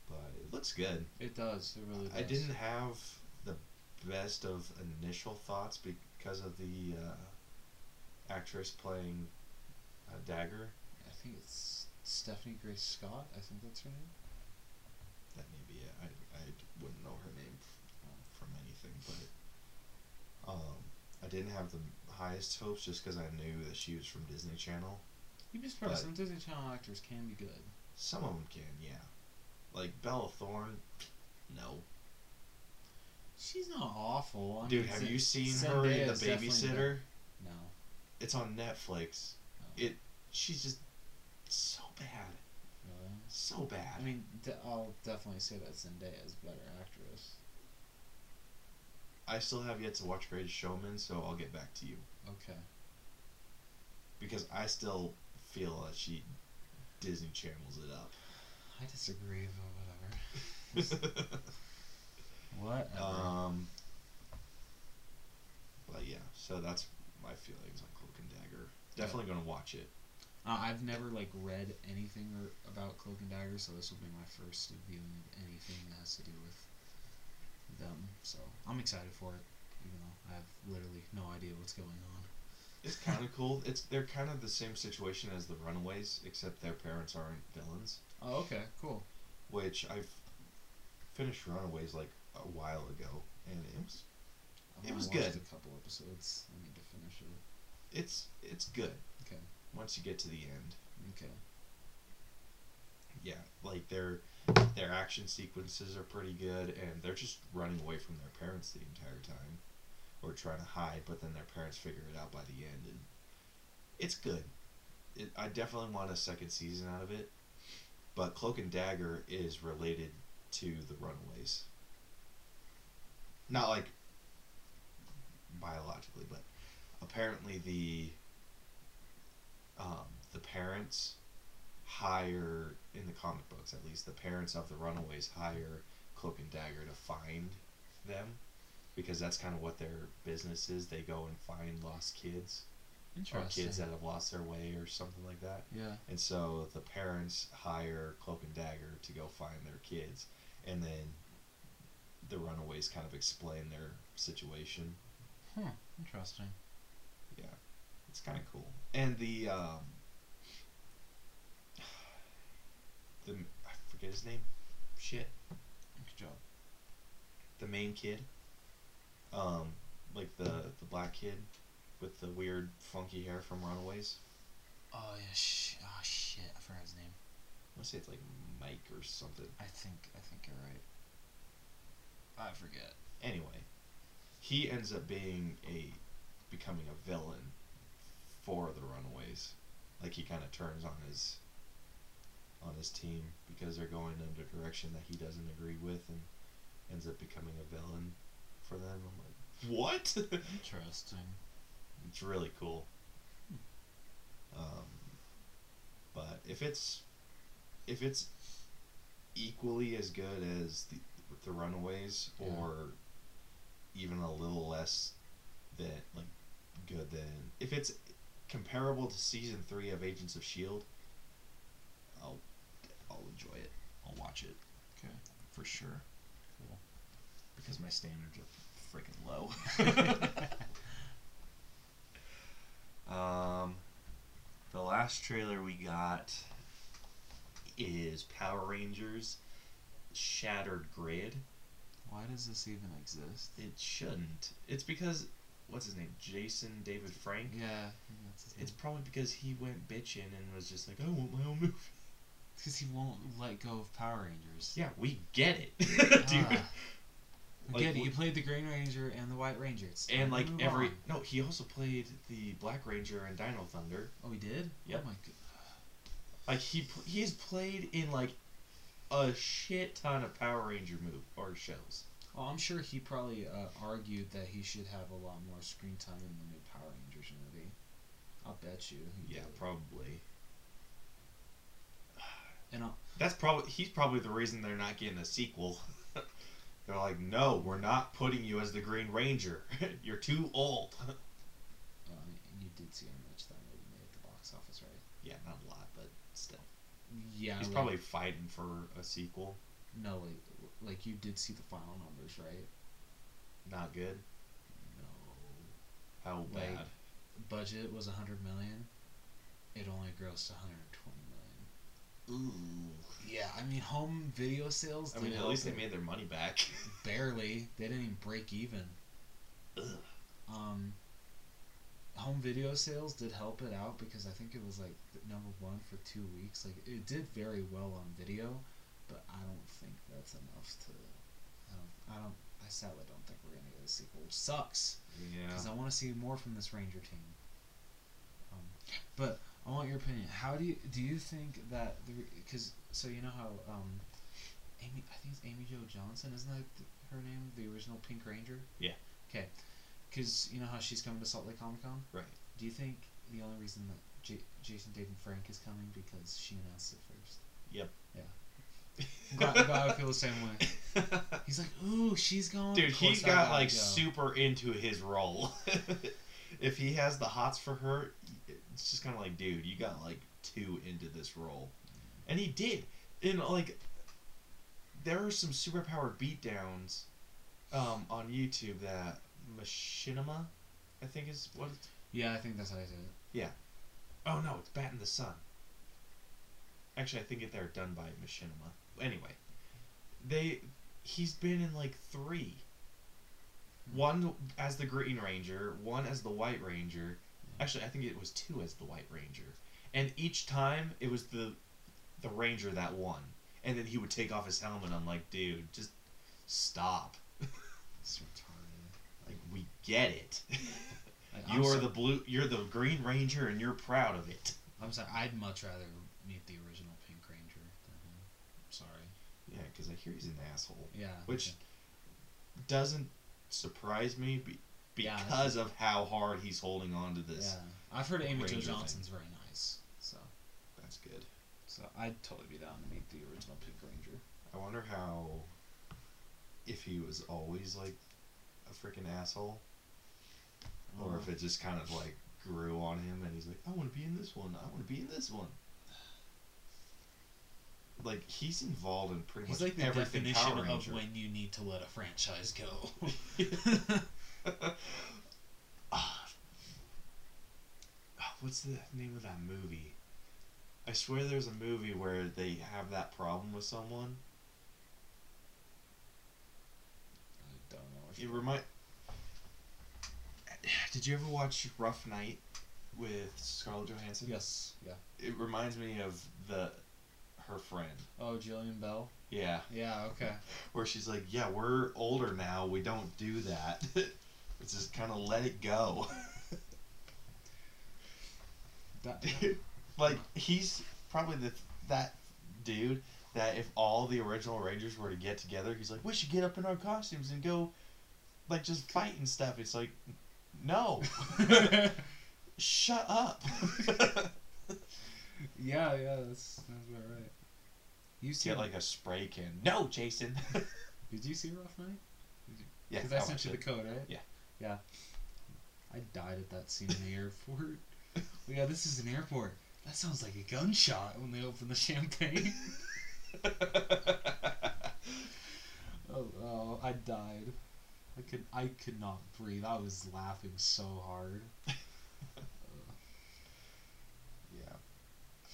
But it looks good. It does. It really does. I didn't have the best of initial thoughts because of the uh, actress playing uh, Dagger. I think it's Stephanie Grace Scott. I think that's her name. That may be it. I, I wouldn't know her name f- from anything, but um, I didn't have the highest hopes just because I knew that she was from Disney Channel. You'd be surprised. Some Disney Channel actors can be good. Some of them can, yeah. Like Bella Thorne, no. She's not awful. I Dude, mean, have you seen her in The Babysitter? No. It's on Netflix. no. It. She's just so bad, Really? so bad. I mean, de- I'll definitely say that Zendaya is a better actress. I still have yet to watch Greatest Showman, so I'll get back to you Okay. because I still feel that she Disney channels it up. I disagree, but whatever. Whatever. um, but yeah, so that's my feelings on Cloak and Dagger. Definitely gonna watch it. Uh, I've never like read anything or, about Cloak and Dagger, so this will be my first viewing of anything that has to do with them. So I'm excited for it, even though I have literally no idea what's going on. It's kind of cool. It's they're kind of the same situation as the Runaways, except their parents aren't villains. Oh, okay, cool. Which I've finished Runaways like a while ago, and it was It was good. A couple episodes. I need to finish it. it's it's good. Okay. Once you get to the end, Okay. yeah, like their their action sequences are pretty good, and they're just running away from their parents the entire time, or trying to hide. But then their parents figure it out by the end, and it's good. It, I definitely want a second season out of it, but Cloak and Dagger is related to the Runaways. Not like biologically, but apparently the um, the parents hire in the comic books at least the parents of the runaways hire cloak and dagger to find them because that's kind of what their business is they go and find lost kids or kids that have lost their way or something like that Yeah. and so the parents hire cloak and dagger to go find their kids and then the Runaways kind of explain their situation. Hmm. Interesting. Yeah, it's kind of cool. And the um, the I forget his name. Shit. Good job. The main kid. Um, like the the black kid with the weird funky hair from Runaways. Oh yeah. Sh- oh shit. I forgot his name. I want to say it's like Mike or something. I think. I think you're right. I forget. Anyway, he ends up being a becoming a villain for the Runaways. Like he kind of turns on his on his team because they're going in a direction that he doesn't agree with and ends up becoming a villain for them. I'm like, what? Interesting. It's really cool. Um, but if it's if it's equally as good as the the Runaways Yeah. or even a little less than like good than if it's comparable to season three of Agents of Shield, I'll I'll enjoy it. I'll watch it Okay. for sure Cool. because my standards are freaking low. um, the last trailer we got is Power Rangers Shattered Grid. Why does this even exist? It shouldn't. It's because what's his name? Jason David Frank. Yeah. It's probably because he went bitching and was just like, I want my own movie. because he won't let go of Power Rangers. Yeah, we get it, dude. Ah. Like, Again, wh- you played the Green Ranger and the White Ranger. It's and like every on. no, he also played the Black Ranger and Dino Thunder. Oh, he did. Yep. Oh my god. Like he he's played in like a shit ton of Power Ranger move or shows. Oh, I'm sure he probably uh, argued that he should have a lot more screen time in the new Power Rangers movie. I'll bet you. Yeah, did. probably. And I'll, That's probably he's probably the reason they're not getting a sequel. They're like, no, we're not putting you as the Green Ranger. You're too old. you did see how much that movie made at the box office, right? yeah, not a lot, but still. Yeah. He's like- probably fighting for a sequel. no, like, like you did see the final numbers, right? Not good. No. How Like, bad? Budget was a 100 million. It only grossed 120 million. Ooh. Yeah, I mean, home video sales. I mean, at least they made their money back. barely. They didn't even break even. Ugh. Um, home video sales did help it out because I think it was like number one for two weeks. Like it did very well on video, but I don't think that's enough to. I don't. I don't. I sadly don't think we're gonna get a sequel, which sucks Yeah. because I want to see more from this Ranger team. Um, but I want your opinion. How do you do you think that the because so you know how um, Amy I think it's Amy Jo Johnson isn't that th- her name the original Pink Ranger? Yeah. Okay, because you know how she's coming to Salt Lake Comic Con. Right. Do you think the only reason that J- Jason David Frank is coming because she announced it first? Yep. Yeah. I'm glad I feel the same way. He's like, ooh, she's going. Dude, Of course he's I got like go." super into his role. if he has the hots for her, it's just kind of like, dude, you got like two into this role, and he did. And like, there are some superpowered beatdowns um, on YouTube that Machinima, I think is what. It's, Yeah, I think that's how I said it. Yeah. Oh no, it's Bat in the Sun. Actually, I think it they're done by Machinima. Anyway, they he's been in like three. One as the Green Ranger, one as the White Ranger. Actually, I think it was two as the White Ranger, and each time it was the the Ranger that won, and then he would take off his helmet. I'm like, dude, just stop. It's retarded. Like we get it. Like, you I'm are so- the blue. You're the Green Ranger, and you're proud of it. I'm sorry. I'd much rather meet the original Pink Ranger than him. Sorry. Yeah, because I hear he's an asshole. Yeah. Which doesn't surprise me be- Yeah. because of how hard he's holding on to this. Yeah. I've heard Amy Jo Ranger thing. Johnson's very nice. So. That's good. So I'd totally be down to meet the original Pink Ranger. I wonder how if he was always like a freaking asshole, or if Uh, it just kind of like grew on him and he's like, I want to be in this one. I want to be in this one. like he's involved in pretty He's much like the everything definition of when you need to let a franchise go. Ah. Ah, What's the name of that movie? I swear there's a movie where they have that problem with someone. I don't know. It remind. Did you ever watch Rough Night with Scarlett Johansson? Yes. Yeah. It reminds me of the her friend. Oh, Jillian Bell. Yeah, Yeah. Okay. where she's like, "Yeah, we're older now. We don't do that. it's just kind of let it go." That, like he's probably the that dude that if all the original Rangers were to get together, he's like, we should get up in our costumes and go, like just fight and stuff. It's like, no, shut up. yeah. Yeah. That's that's about right. You see? get like a spray can. No, Jason. Did you see Rough Night? yeah, Because I I sent you the code, right? Yeah. Yeah. I died at that scene in the airport. Well, yeah, this is an airport. That sounds like a gunshot when they open the champagne. oh, oh, I died. I could, I could not breathe. I was laughing so hard. yeah,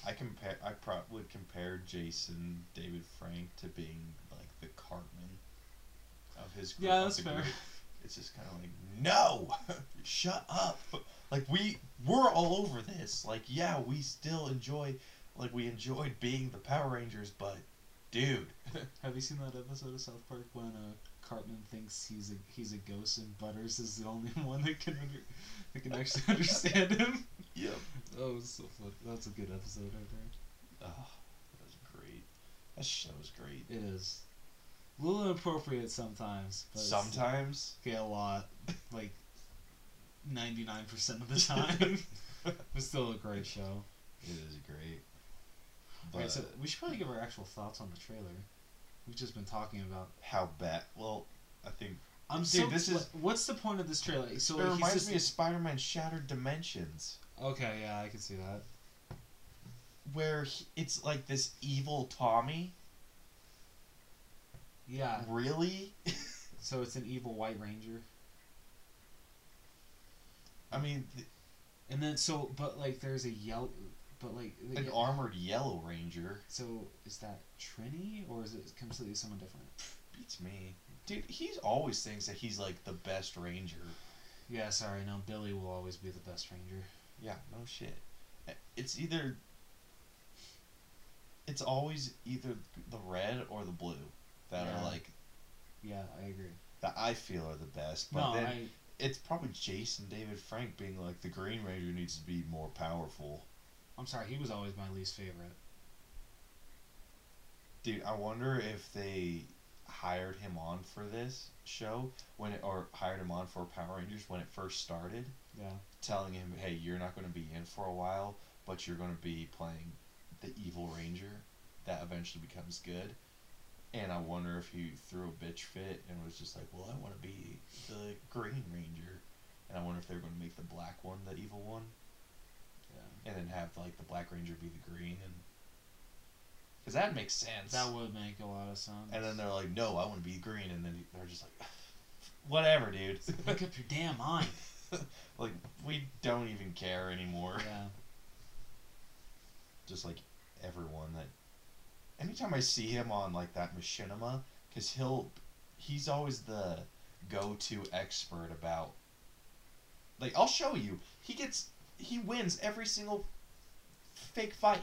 I compare. I pro- would compare Jason David Frank to being like the Cartman of his group. Yeah, that's fair. It's just kind of like, no, shut up. Like we we're all over this. Like yeah, we still enjoy, like we enjoyed being the Power Rangers, but dude, Have you seen that episode of South Park when uh, Cartman thinks he's a he's a ghost and Butters is the only one that can under, that can actually understand him? yep. Oh, it was so fun. That's a good episode right there. Oh, that was great. That show was great. It is. A little inappropriate sometimes. But it's- Sometimes. Okay, a lot. Like, 99% of the time. but still a great show. It is great. But Alright, so we should probably give our actual thoughts on the trailer. We've just been talking about. how bad? Well, I think I'm Dude, so. this is- What's the point of this trailer? So it like, reminds just, me of Spider-Man: Shattered Dimensions, Okay, yeah, I can see that. where he, it's like this evil Tommy. Yeah. Really? So it's an evil White Ranger, I mean, th- and then so, but like, there's a yellow, but like, the- an armored Yellow Ranger So is that Trini or is it completely someone different? beats me, dude. He's always thinks that he's like the best Ranger. Yeah, sorry, no, Billy will always be the best Ranger. Yeah, no shit. It's either. It's always either the red or the blue that Yeah. are like Yeah, I agree. that I feel are the best. But no, then I it's probably Jason David Frank being like the Green Ranger needs to be more powerful. I'm sorry, he was always my least favorite. Dude, I wonder if they hired him on for this show when it or hired him on for Power Rangers when it first started, Yeah. telling him, "Hey, you're not going to be in for a while, but you're going to be playing the evil ranger that eventually becomes good." And I wonder if he threw a bitch fit and was just like, "Well, I want to be the Green Ranger." And I wonder if they're going to make the black one the evil one Yeah. and then have like the Black Ranger be the green and because that makes sense. That would make a lot of sense. And then they're like, "No, I want to be green," and then they're just like, "Whatever, dude." make up your damn mind. like we don't even care anymore. Yeah. Just like everyone that. Anytime I see him on like that machinima, because he'll, he's always the go-to expert about. Like I'll show you, he gets he wins every single fake fight.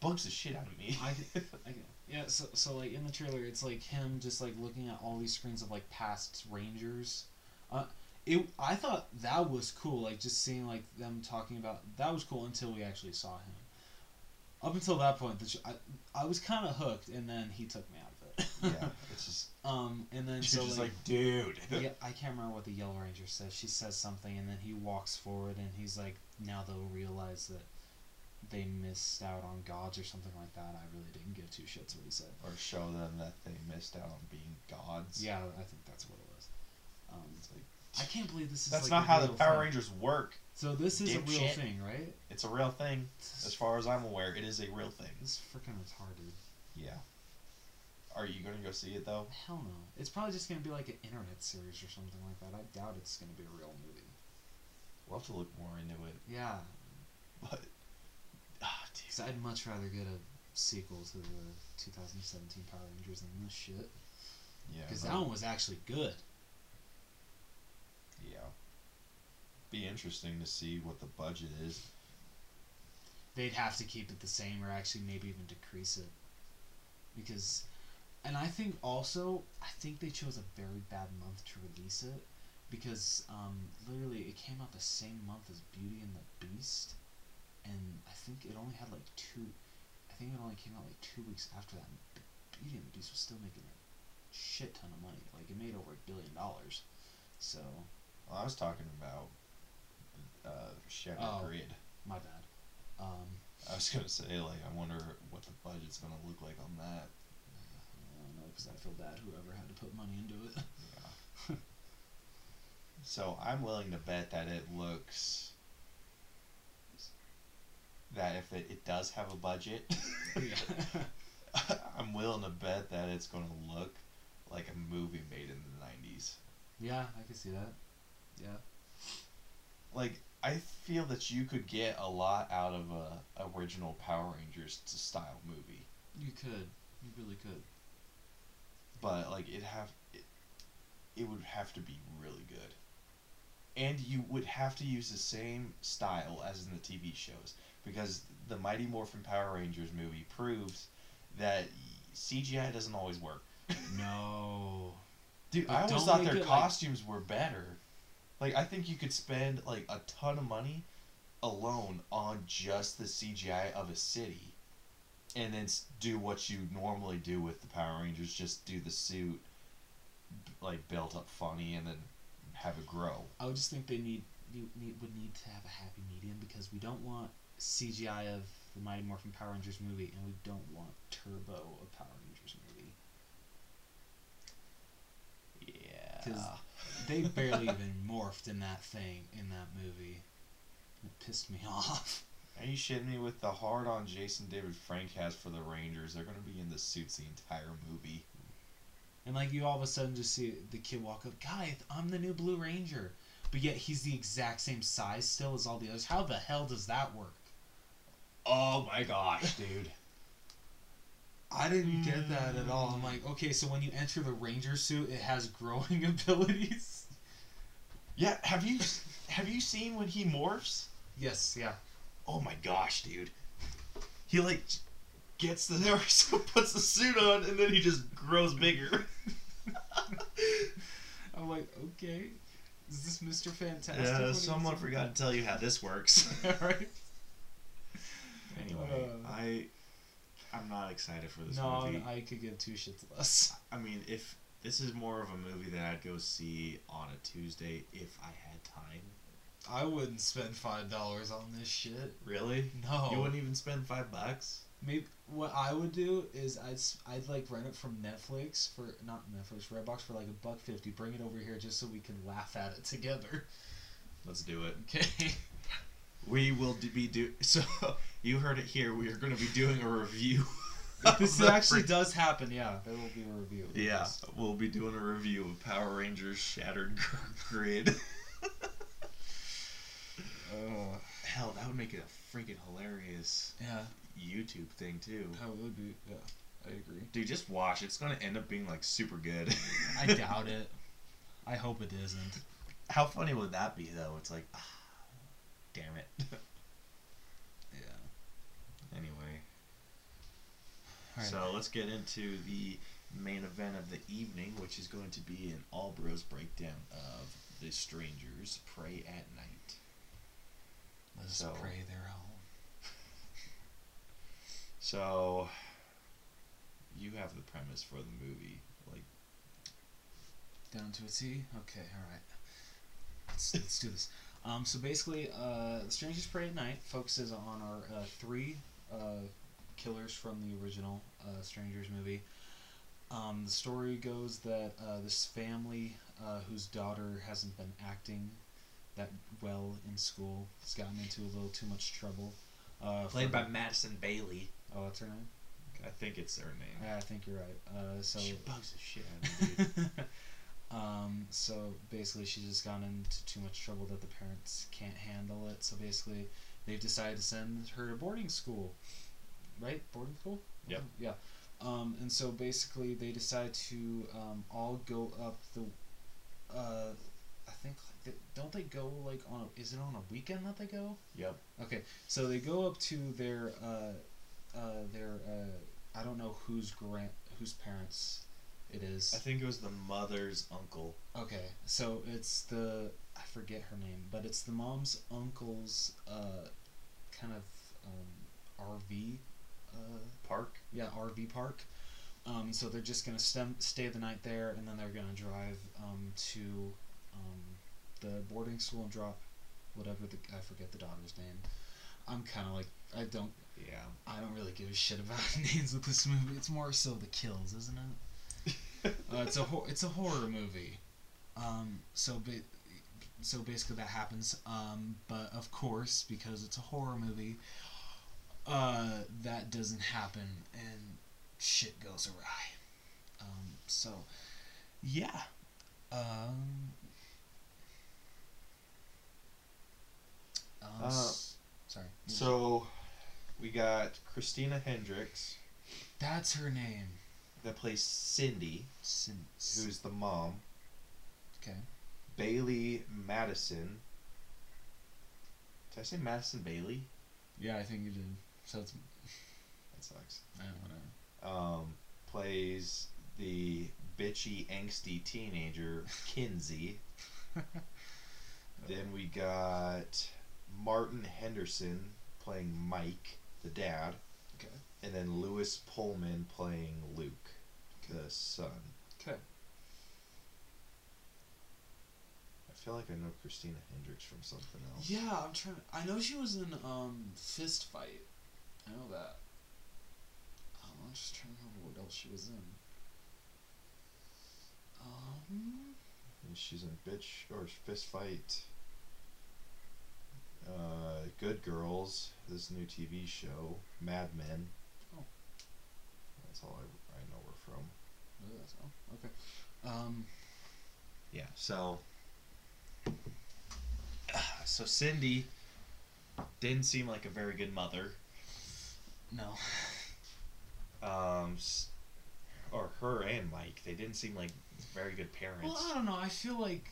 Bugs the shit out of me. I, I, yeah, so, so like in the trailer, it's like him just like looking at all these screens of like past Rangers. Uh, it I thought that was cool, like just seeing like them talking about that was cool until we actually saw him. Up until that point, the sh- I I was kind of hooked, and then he took me out of it. yeah, it's just Um, and then so just like, like, dude. yeah, I can't remember what the Yellow Ranger says. She says something, and then he walks forward, and he's like, "Now they'll realize that they missed out on gods or something like that." I really didn't give two shits what he said. or show them that they missed out on being gods. Yeah, I think that's what it was. Um, It's like, I can't believe this is. that's like, not how the Power. Rangers work. So this is a real thing, right? It's a real thing. As far as I'm aware, it is a real thing. This is freaking retarded. Yeah. Are you gonna go see it though? Hell no. It's probably just gonna be like an internet series or something like that. I doubt it's gonna be a real movie. We'll have to look more into it. Yeah, But ah, because I'd much rather get a sequel to the 2017 Power Rangers than this shit. Yeah. Because no, that one was actually good. Yeah. Be interesting to see what the budget is. They'd have to keep it the same, or actually maybe even decrease it. Because, and I think also, I think they chose a very bad month to release it. Because um, literally, it came out the same month as Beauty and the Beast, and I think it only had like two. I think it only came out like two weeks after that. and Beauty and the Beast was still making a shit ton of money. Like it made over a billion dollars. So Well, I was talking about uh, Shattered Oh. Grid. my bad. Um, I was gonna say like I wonder what the budget's gonna look like on that. I don't know because I feel bad whoever had to put money into it. Yeah. so I'm willing to bet that it looks that if it, it does have a budget. I'm willing to bet that it's gonna look like a movie made in the '90s. yeah, I can see that. Yeah. Like I feel that you could get a lot out of a original Power Rangers style movie, You could. You really could. but like it have it, it would have to be really good. And you would have to use the same style as in the TV shows because the Mighty Morphin Power Rangers movie proves that CGI doesn't always work. No. Dude, But I always thought their it, like- costumes were better. Like I think you could spend like a ton of money alone on just the CGI of a city and then do what you normally do with the Power Rangers, just do the suit like built up funny and then have it grow. I would just think they need you need would need to have a happy medium because we don't want CGI of the Mighty Morphin Power Rangers movie and we don't want Turbo of Power Rangers movie. Yeah. They barely even morphed in that thing in that movie. It pissed me off. Are you shitting me with the hard on Jason David Frank has for the Rangers? They're gonna be in the suits the entire movie. And like you all of a sudden just see the kid walk up, guy, I'm the new Blue Ranger. But yet he's the exact same size still as all the others. How the hell does that work? Oh my gosh, dude. I didn't get that at all. I'm like, okay, so when you enter the ranger suit, it has growing abilities. Yeah, have you have you seen when he morphs? Yes, yeah. Oh my gosh, dude. He like gets the there so puts the suit on and then he just grows bigger. I'm like, okay, is this Mr. Fantastic? Yeah, someone forgot to tell you how this works. right? anyway, Uh. I I'm not excited for this No, movie. I could give two shits less. I mean, if this is more of a movie that I'd go see on a Tuesday if I had time. I wouldn't spend five dollars on this shit. Really? No. You wouldn't even spend five bucks? Maybe what I would do is I'd I'd like rent it from Netflix for not Netflix Redbox for like a buck fifty. Bring it over here just so we can laugh at it together. Let's do it. Okay. We will d- be do so. You heard it here. We are going to be doing a review. This actually does happen, yeah, there will be a review. Yeah, this. we'll be doing a review of Power Rangers Shattered Grid. Uh, Hell, that would make it a freaking hilarious yeah, YouTube thing too. that would be. Yeah, I agree. Dude, just watch. It's gonna end up being like super good. I doubt it. I hope it isn't. How funny would that be though? It's like, ah, damn it. Yeah. anyway, Alright. so let's get into the main event of the evening, which is going to be an All Bros breakdown of The Strangers Prey at Night. Let us so- pray they're home. So, you have the premise for the movie, like. Down to a T. Okay, all right. Let's, let's do this. Um, so basically, uh, Strangers Prey at Night focuses on our uh, three uh, killers from the original uh, Strangers movie. Um, the story goes that uh, this family, uh, whose daughter hasn't been acting that well in school. has gotten into a little too much trouble. Uh, Played by Madison Bailey. Oh, what's her name? I think it's her name. Yeah, I think you're right. Uh, so. she bugs the shit out of me. um, so basically, she's just gotten into too much trouble that the parents can't handle it. So basically, they've decided to send her to boarding school. Right? Boarding school? Yep. Yeah. Um, and so basically, they decide to um, all go up the. Uh, I think like don't they go like on a, is it on a weekend that they go? Yep. Okay, so they go up to their uh, uh, their uh, I don't know whose grant whose parents it is. I think it was the mother's uncle. Okay, so it's the I forget her name, but it's the mom's uncle's uh, kind of um, RV. Uh, Park. yeah, RV park. Um, so they're just gonna stem, stay the night there, and then they're gonna drive um, to um, the boarding school and drop whatever the I forget the daughter's name. I'm kind of like I don't Yeah. I don't really give a shit about names with this movie. It's more so the kills, isn't it? Uh, it's a hor- it's a horror movie. Um, so ba- so basically that happens. Um, but of course, because it's a horror movie, uh, that doesn't happen and shit goes awry. Um, so yeah. Um, um, Uh, s- sorry. So, we got Christina Hendricks that's her name. That plays Cindy, Sin- who's the mom. okay. Bailee Madison. Did I say Madison Bailey? Yeah, I think you did. So it's That sucks. I don't know. Um, plays the bitchy, angsty teenager Kinsey. Then we got Martin Henderson playing Mike, the dad. Okay. And then Lewis Pullman playing Luke, the son. Okay. I feel like I know Christina Hendricks from something else. Yeah, I'm trying. I know she was in um Fist Fight. I know that. Um, I'm just trying to remember what else she was in. Um. She's in Bitch or Fist Fight. Uh, Good Girls, this new TV show, Mad Men. Oh. That's all I, I know her from. Oh, oh, okay. Um. Yeah, so. So Cindy didn't seem like a very good mother. No. Um, or her and Mike, they didn't seem like very good parents. Well, I don't know. I feel like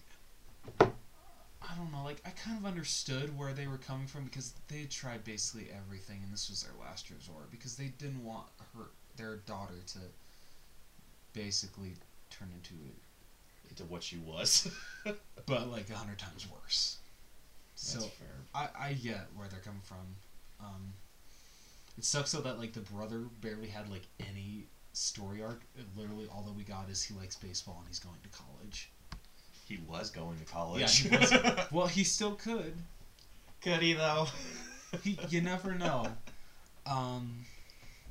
I don't know. Like I kind of understood where they were coming from because they had tried basically everything, and this was their last resort because they didn't want her their daughter to basically turn into it, into what she was. but like a hundred times worse. So That's fair. I I get where they're coming from. Um, it sucks though that like the brother barely had like any story arc. Literally, all that we got is he likes baseball and he's going to college. He was going to college. Yeah, he was. Well, he still could. Could he though? He, you never know. Um,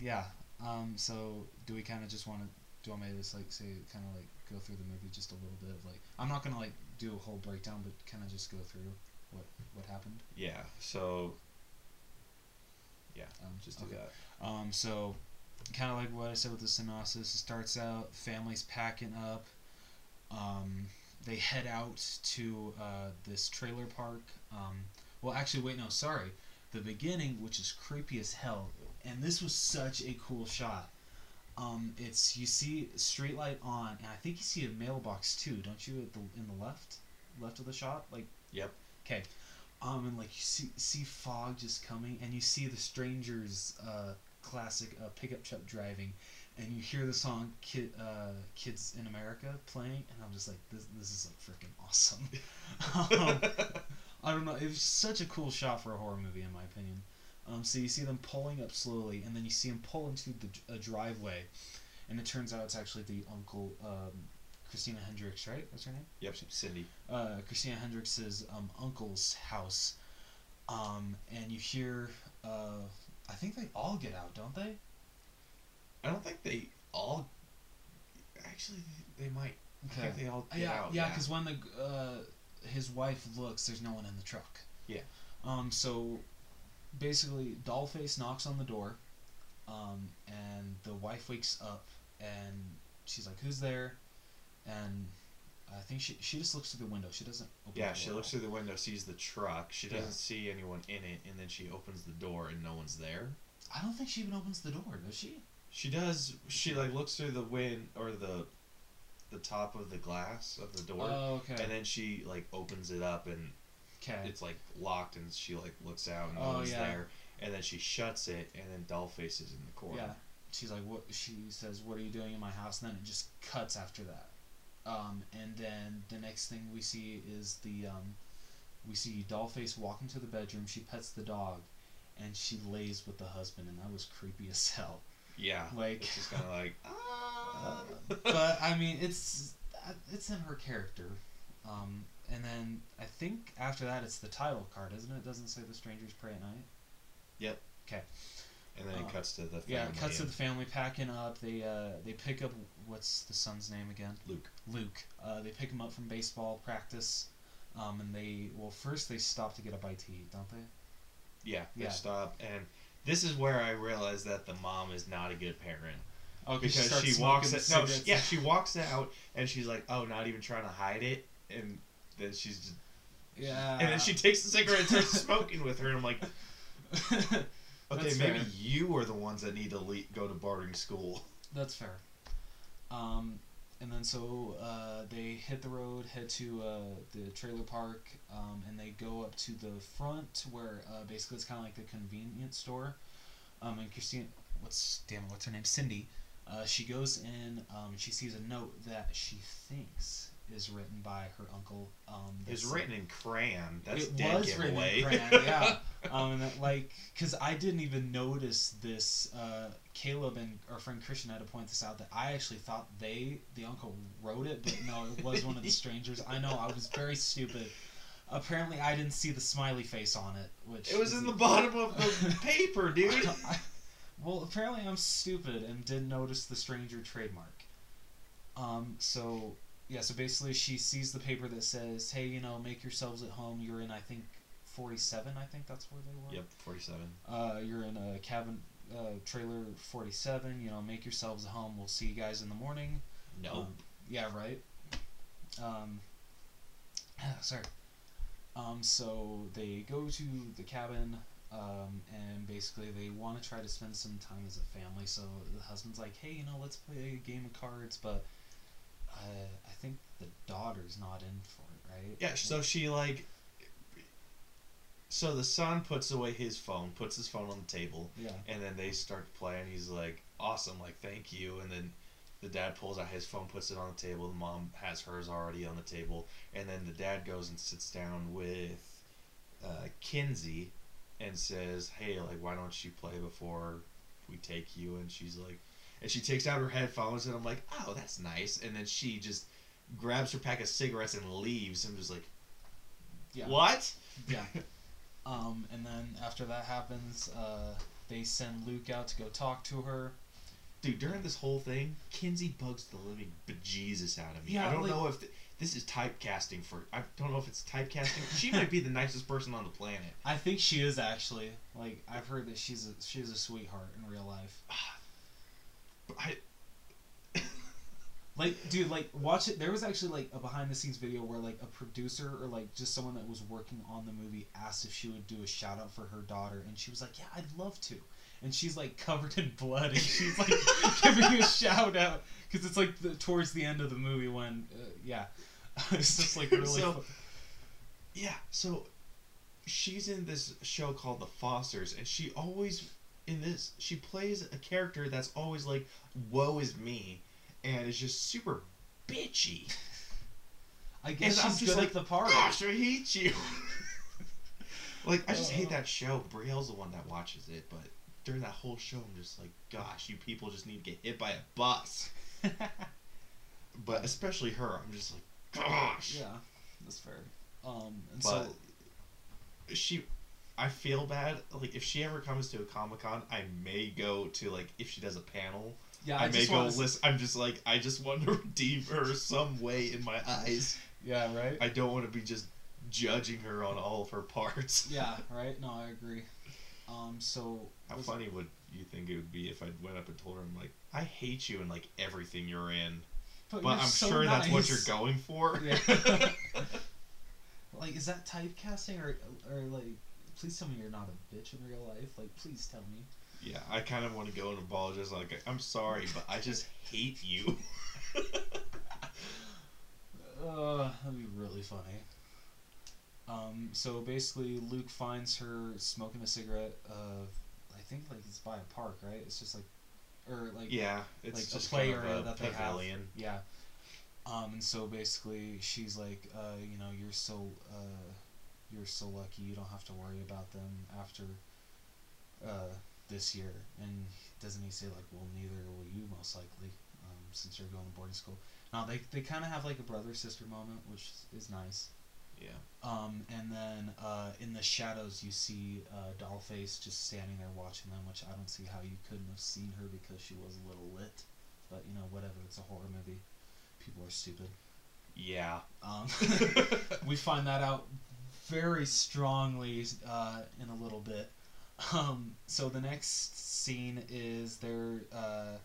yeah. Um, so do we kind of just want to? Do you want me to just like say kind of like go through the movie just a little bit of like I'm not gonna like do a whole breakdown, but kind of just go through what what happened. Yeah. So. Yeah. Um, Just do okay. that. Um, so kind of like what I said with the synopsis, it starts out families packing up. Um, they head out to uh, this trailer park. Um, well, actually, wait, no, sorry. The beginning, which is creepy as hell, and this was such a cool shot. Um, it's you see street light on, and I think you see a mailbox too, don't you? At the in the left, left of the shot, like Yep. Okay. Um, and like you see see fog just coming, and you see the strangers' uh, classic uh, pickup truck driving, and you hear the song "Kid uh, Kids in America" playing, and I'm just like, this this is like freaking awesome. um, I don't know, it was such a cool shot for a horror movie, in my opinion. Um, so you see them pulling up slowly, and then you see them pull into the a driveway, and it turns out it's actually the uncle um, Christina Hendricks, right? What's her name? Yep. Cindy. uh, Christina Hendricks's um, uncle's house, um, and you hear. Uh, I think they all get out, don't they? I don't think they all. Actually, they, might. I think they all get yeah, out. yeah. Because when the uh, his wife looks, there's no one in the truck. Yeah. Um. So, basically, Dollface knocks on the door, um, and the wife wakes up, and she's like, "Who's there?" And I think she she just looks through the window. She doesn't. Open Yeah, she looks through the window, sees the truck. She doesn't see anyone in it, and then she opens the door, and no one's there. I don't think she even opens the door, does she? She does. She like looks through the wind or the, the top of the glass of the door, Oh, okay. and then she like opens it up, and okay. it's like locked, and she like looks out, and no Oh, one's yeah. there, and then she shuts it, and then Dollface is in the corner. Yeah. She's like, what? She says, "What are you doing in my house?" And then it just cuts after that. Um, and then the next thing we see is the um, we see Dollface walk into the bedroom. She pets the dog, and she lays with the husband, and that was creepy as hell. Yeah. Like- it's just kind of like. Uh, ah. but I mean, it's it's in her character. Um, and then I think after that, it's the title card, isn't it? It doesn't say the strangers Prey at night. Yep. Okay. And then Uh, it cuts to the family. Yeah, it cuts to the family packing up. They uh, they pick up what's the son's name again? Luke. Luke. Uh, they pick him up from baseball practice, um, and they well first they stop to get a bite to eat, don't they? Yeah, they Yeah. stop, and this is where I realize that the mom is not a good parent Oh, because she, walks. Out, no, she, yeah, she walks out, and she's like, "Oh, not even trying to hide it," and then she's just, yeah. and then she takes the cigarette and starts smoking with her, and I'm like, okay, That's maybe fair. you are the ones that need to le- go to boarding school. That's fair. Um, and then so uh, they hit the road, head to uh, the trailer park, um, and they go up to the front where uh, basically it's kind of like the convenience store. Um, and Christine, what's damn, what's her name? Cindy. Uh, she goes in. Um, she sees a note that she thinks is written by her uncle. Um, It's written in crayon. That's it dead was giveaway. written in crayon, yeah. um, and that, like, cause I didn't even notice this. Uh, Caleb and our friend Christian had to point this out that I actually thought they, the uncle, wrote it, but no, it was one of the strangers. I know I was very stupid. Apparently, I didn't see the smiley face on it, which it was in the bottom of the paper, dude. I- well, apparently I'm stupid and didn't notice the stranger trademark. Um, so yeah, so basically she sees the paper that says, "Hey, you know, make yourselves at home. You're in, I think, 47. I think that's where they were. Yep, forty-seven. Uh, you're in a cabin uh, trailer 47. You know, make yourselves at home. We'll see you guys in the morning. No. Um, yeah, right. Um, sorry. Um, so they go to the cabin, um, and basically they want to try to spend some time as a family. So the husband's like, "Hey, you know, let's play a game of cards," but uh, I think the daughter's not in for it, right? Yeah, so she like. So the son puts away his phone, puts his phone on the table, yeah, and then they start to play, and he's like, "Awesome, like thank you." And then the dad pulls out his phone, puts it on the table. The mom has hers already on the table, and then the dad goes and sits down with uh, Kinsey, and says, "Hey, like why don't you play before we take you?" And she's like, and she takes out her headphones, and I'm like, "Oh, that's nice." And then she just grabs her pack of cigarettes and leaves. I'm just like, yeah, "What?" yeah. Um, and then after that happens, uh, they send Luke out to go talk to her. Dude, during this whole thing, Kinsey bugs the living bejesus out of me. Yeah, I don't like- know if th- this is typecasting for. I don't know if it's typecasting. she might be the nicest person on the planet. I think she is actually. Like I've heard that she's a she's a sweetheart in real life. I, Like, dude, like watch it. There was actually like a behind the scenes video where like a producer or like just someone that was working on the movie asked if she would do a shout out for her daughter, and she was like, "Yeah, I'd love to." And she's like covered in blood, and she's like giving a shout out because it's like the, towards the end of the movie when, uh, yeah, it's just like really. So- yeah. So, she's in this show called The Fosters, and she always in this she plays a character that's always like, "Woe is me," and is just super bitchy. I guess And I'm she's just good like, the part. Gosh, I hate you. like I just hate Uh. that show. Brielle's the one that watches it, but during that whole show, I'm just like, gosh, you people just need to get hit by a bus. But especially her, I'm just like, gosh. yeah, that's fair. Um, and But so she, I feel bad. Like if she ever comes to a comic con, I may go to like if she does a panel. yeah, I, I, may go to. listen. I'm just like I just want to redeem her some way in my eyes. Yeah, right. I don't want to be just judging her on all of her parts. Yeah, right. No, I agree. Um, so How was- funny would you think it would be if I went up and told her, I'm like, I hate you and like everything you're in, but you're I'm so sure that's what you're going for. Yeah. Like, is that typecasting or or like? Please tell me you're not a bitch in real life. Like, please tell me. yeah, I kind of want to go and apologize. Like, I'm sorry, but I just hate you. Uh, that'd be really funny. Um, so basically, Luke finds her smoking a cigarette. Uh, I think like it's by a park, right? It's just like, or like yeah, it's like just a play kind of area that they pavilion. have. Yeah. Um, and so basically, she's like, uh, you know, you're so, uh, you're so lucky. You don't have to worry about them after, uh, this year. And doesn't he say like, well, neither will you most likely, um, since you're going to boarding school. Now they they kind of have like a brother sister moment, which is nice. Yeah. Um, and then uh, in the shadows, you see uh, Dollface just standing there watching them, which I don't see how you couldn't have seen her because she was a little lit. But you know, whatever. It's a horror movie. People are stupid. Yeah. Um, we find that out very strongly uh, in a little bit. Um, so the next scene is they're uh,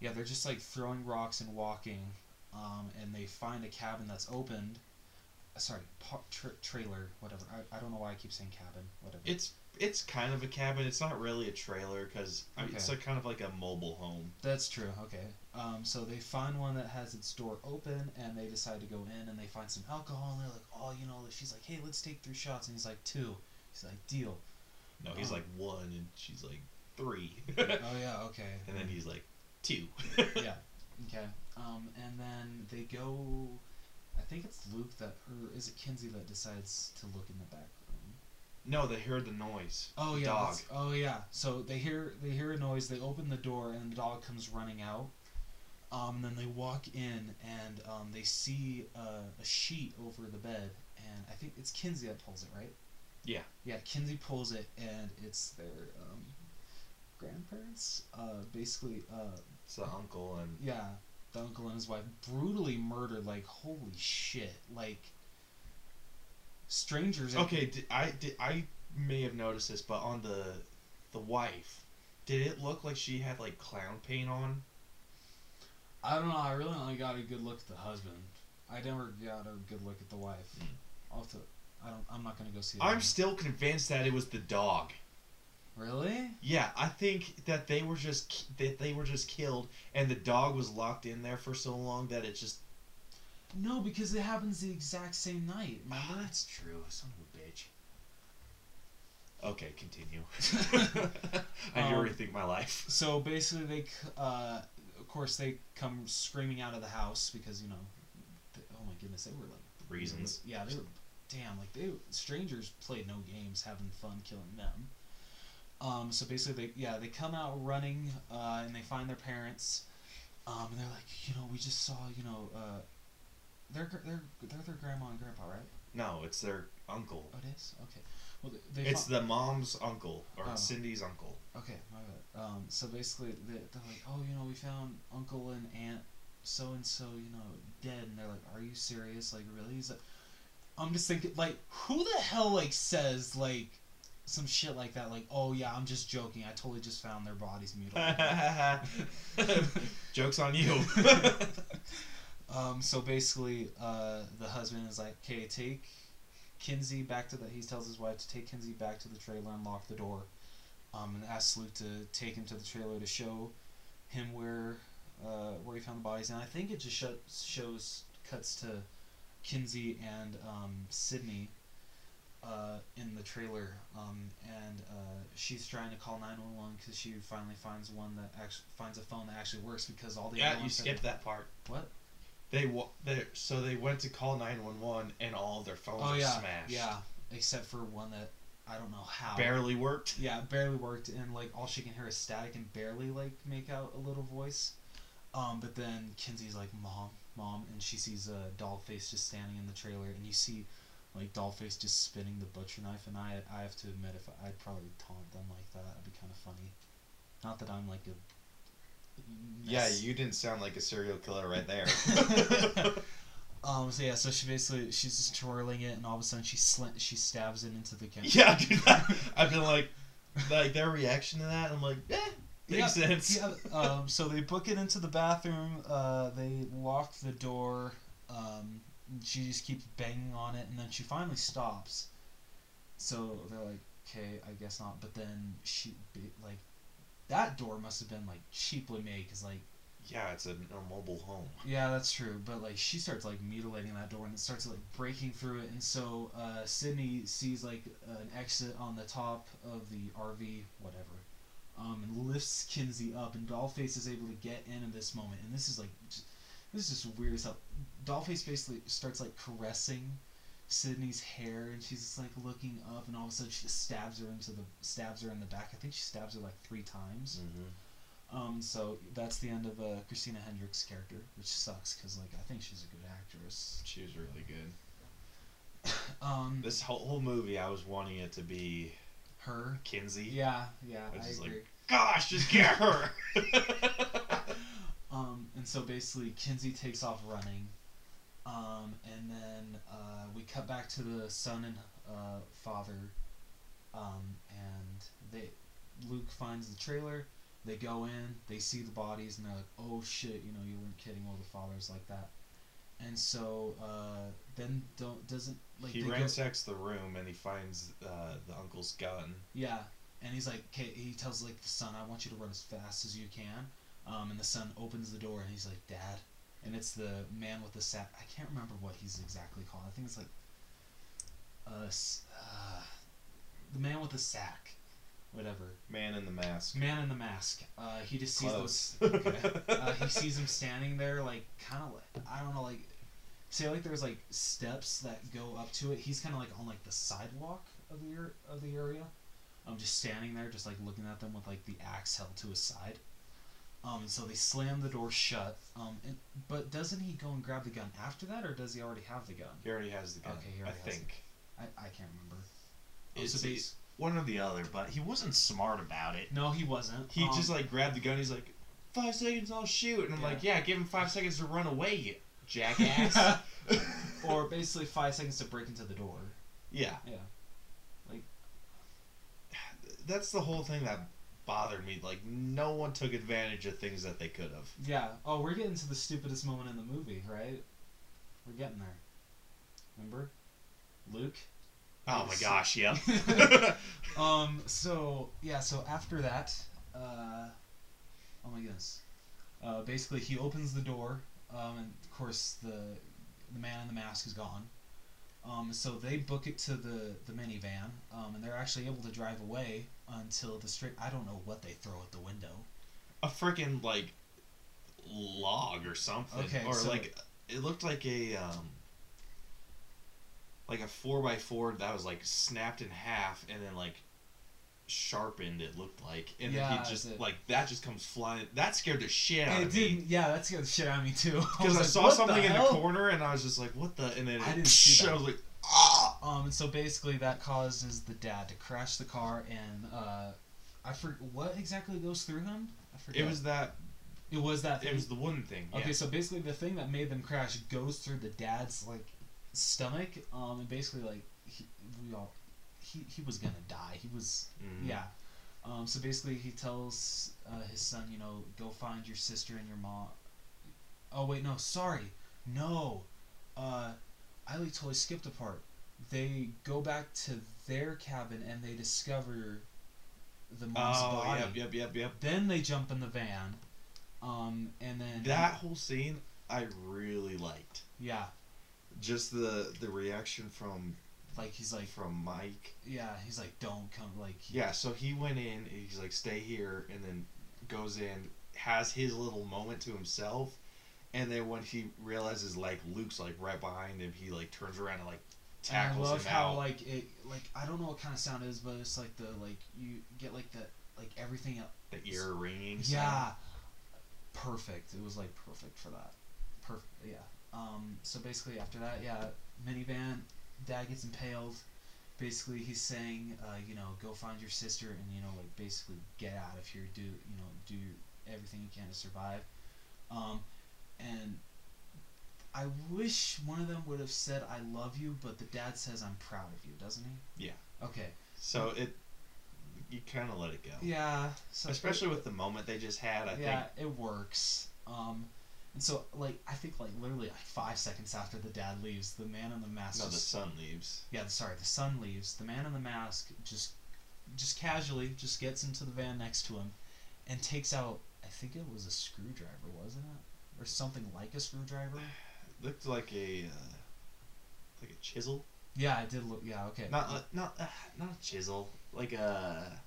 yeah they're just like throwing rocks and walking, um, and they find a cabin that's opened. Uh, sorry, pa- tra- trailer, whatever. I, I don't know why I keep saying cabin. Whatever. It's it's kind of a cabin. It's not really a trailer because it's Okay. a kind of like a mobile home. That's true. Okay. Um, so they find one that has its door open, and they decide to go in, and they find some alcohol, and they're like, "Oh, you know," she's like, "Hey, let's take three shots," and he's like, two. He's like, "Deal." No, he's Oh. like one and she's like three. oh yeah, okay. and then he's like two. yeah, okay. Um, and then they go. I think it's Luke that, or is it Kinsey that decides to look in the back room? No, they heard the noise. Oh The yeah. Dog. Oh yeah. So they hear they hear a noise. They open the door, and the dog comes running out. Um, and then they walk in, and um, they see uh, a sheet over the bed, and I think it's Kinsey that pulls it, right? Yeah. Yeah, Kinsey pulls it, and it's their um, grandparents. Uh, basically, uh, It's the uncle and yeah, the uncle and his wife brutally murdered. Like holy shit! Like strangers. Okay, did, I did, I may have noticed this, but on the the wife, did it look like she had like clown paint on? I don't know. I really only got a good look at the husband. I never got a good look at the wife. Hmm. I'll have to. I don't. I'm not gonna go see. I'm again. still convinced that it was the dog. Really? Yeah, I think that they were just that they were just killed, and the dog was locked in there for so long that it just. No, because it happens the exact same night. Remember? that's true. Son of a bitch. Okay, continue. I Um, rethink my life. So basically, they, uh, course, they come screaming out of the house because you know, th oh my goodness, they were like Reasons. Yeah, they were. Damn, like they strangers played no games, having fun killing them. Um, so basically, they yeah they come out running, uh, and they find their parents, um, and they're like, you know, we just saw, you know, uh, they're they're they're their grandma and grandpa, right? No, it's their uncle. Oh, it is. Okay. Well, they, they It's the mom's uncle or Oh. Cindy's uncle. Okay, my bad. Um, so basically, they, they're like, oh, you know, we found uncle and aunt so and so, you know, dead, and they're like, are you serious? Like, really? He's like, I'm just thinking, like, who the hell like says like some shit like that? Like, oh yeah, I'm just joking. I totally just found their bodies mutilated. Jokes on you. um, so basically, uh, the husband is like, okay, take Kinsey back to the. He tells his wife to take Kinsey back to the trailer and lock the door. Um, and asks Luke to take him to the trailer to show him where uh, where he found the bodies. And I think it just sho- shows cuts to Kinsey and um, Sydney uh, in the trailer, um, and uh, she's trying to call nine one one because she finally finds one that actually finds a phone that actually works because all the yeah, you skipped that part. what? They they so they went to call nine one one and all their phones Oh yeah, smashed. yeah. Except for one that I don't know how. barely worked. Yeah, barely worked, and like all she can hear is static and barely like make out a little voice. Um, but then Kinsey's like, "Mom, mom," and she sees a uh, Dollface just standing in the trailer, and you see like Dollface just spinning the butcher knife, and I I have to admit, if I, I'd probably taunt them like that, that'd be kind of funny. Not that I'm like a. Yeah, you didn't sound like a serial killer right there. Um. So yeah. So she basically she's just twirling it, and all of a sudden she slant she stabs it into the camera. Yeah, dude, I've been like, like their reaction to that. I'm like, eh, makes yeah, sense. Yeah. Um. So they book it into the bathroom. Uh. They lock the door. Um. She just keeps banging on it, and then she finally stops. So they're like, okay, I guess not. But then she like, that door must have been like cheaply made, cause like Yeah, it's a, a mobile home. Yeah, that's true. But like she starts like mutilating that door and it starts like breaking through it, and so uh, Sydney sees like an exit on the top of the RV, whatever, um, and lifts Kinsey up, and Dollface is able to get in at this moment, and this is like, just, this is just weird as hell. Dollface basically starts like caressing Sydney's hair, and she's just like looking up, and all of a sudden she just stabs her into the stabs her in the back. I think she stabs her like three times. Mm-hmm. Um, so that's the end of uh, Christina Hendricks' character, which sucks because like I think she's a good actress. She was really good. Um, This whole, whole movie, I was wanting it to be her, Kinsey. yeah, yeah, I is like- agree. Gosh, just get her. Um, and so basically Kinsey takes off running, um, and then uh, we cut back to the son and uh, father, um, and they Luke finds the trailer. They go in, they see the bodies, and they're like, "Oh shit, you know, you weren't kidding." Well, the father's like that, and so uh, then don't doesn't like he they go- ransacks the room and he finds uh, the uncle's gun. Yeah, and he's like, okay, he tells like the son, I want you to run as fast as you can. Um, and the son opens the door and he's like, Dad, and it's the man with the sack. I can't remember what he's exactly called. I think it's like, uh, uh the man with the sack, whatever. Man in the mask. Man in the mask. Uh, he just sees Close. those. Okay. uh, he sees him standing there, like kind of like I don't know, like say like there's like steps that go up to it. He's kind of like on like the sidewalk of the of the area. I'm just standing there, just like looking at them with like the axe held to his side. Um, so they slam the door shut. Um, and, but doesn't he go and grab the gun after that, or does he already have the gun? He already has the gun. Okay, he I already has think. I, I can't remember. Oh, It's so one or the other, but he wasn't smart about it. no, he wasn't. He Um, just like grabbed the gun. He's like, five seconds, I'll shoot. And I'm Yeah. like, yeah, give him five seconds to run away, you jackass. or basically five seconds to break into the door. yeah, Yeah. Like, that's the whole thing that bothered me. Like, no one took advantage of things that they could have. Yeah. Oh, we're getting to the stupidest moment in the movie, right? We're getting there. Remember? Luke? Oh my gosh, yep. Um, so, yeah, so after that, uh, oh my goodness. Uh, basically, he opens the door, um, and of course, the, the man in the mask is gone. Um, so they book it to the, the minivan, um, and they're actually able to drive away until the straight. I don't know what they throw at the window. a freaking like log or something, Okay, or so- like it looked like a um, like a four by four that was like snapped in half and then like sharpened. It looked like, and Yeah, then he just like that just comes flying. That scared the shit out It of me. Yeah, that scared the shit out of me too. because I, like, saw "What something in the corner and I was just like, "What the?" And then I didn't see that. I was like, "Ah!" Um, and so basically that causes the dad to crash the car, and uh, I forget what exactly goes through him. I forget. It was that. It was that. It was the wooden thing. Okay, yeah. so basically the thing that made them crash goes through the dad's like stomach, um, and basically like he, we all, he he was gonna die. He was Mhm. yeah. Um, so basically he tells uh, his son, you know, go find your sister and your mom. Oh wait, no, sorry, no. Uh, I like totally skipped a part. They go back to their cabin and they discover the mom's Oh, body. yep, yep, yep, yep. Then they jump in the van, um, and then That whole scene I really liked. yeah, Just the the reaction from like he's like from Mike. yeah, he's like don't come like he, Yeah, so he went in. He's like, "Stay here," and then goes in, has his little moment to himself, and then when he realizes like Luke's like right behind him, he like turns around and like tackles And I love him how out. like it like I don't know what kind of sound it is, but it's like the like you get like the like everything else. the ear ringing. Yeah, perfect. It was like perfect for that. Perfect. Yeah. Um. So basically, after that, yeah, minivan. Dad gets impaled. Basically, he's saying, uh, you know, go find your sister and you know, like basically get out of here. Do you know, do everything you can to survive. Um, and I wish one of them would have said "I love you," but the dad says "I'm proud of you," doesn't he? Yeah. Okay. So it, you kind of let it go. Yeah. So Especially with the moment they just had, I think. yeah, think. it works. Um, and so like I think like literally like five seconds after the dad leaves, the man in the mask. No, the just- son leaves. yeah, sorry, the son leaves. The man in the mask just, just casually just gets into the van next to him, and takes out. I think it was a screwdriver, wasn't it, or something like a screwdriver? Looked like a, uh, like a chisel. Yeah, it did look. Yeah, okay. Not, uh, not, uh, not a chisel. Like a.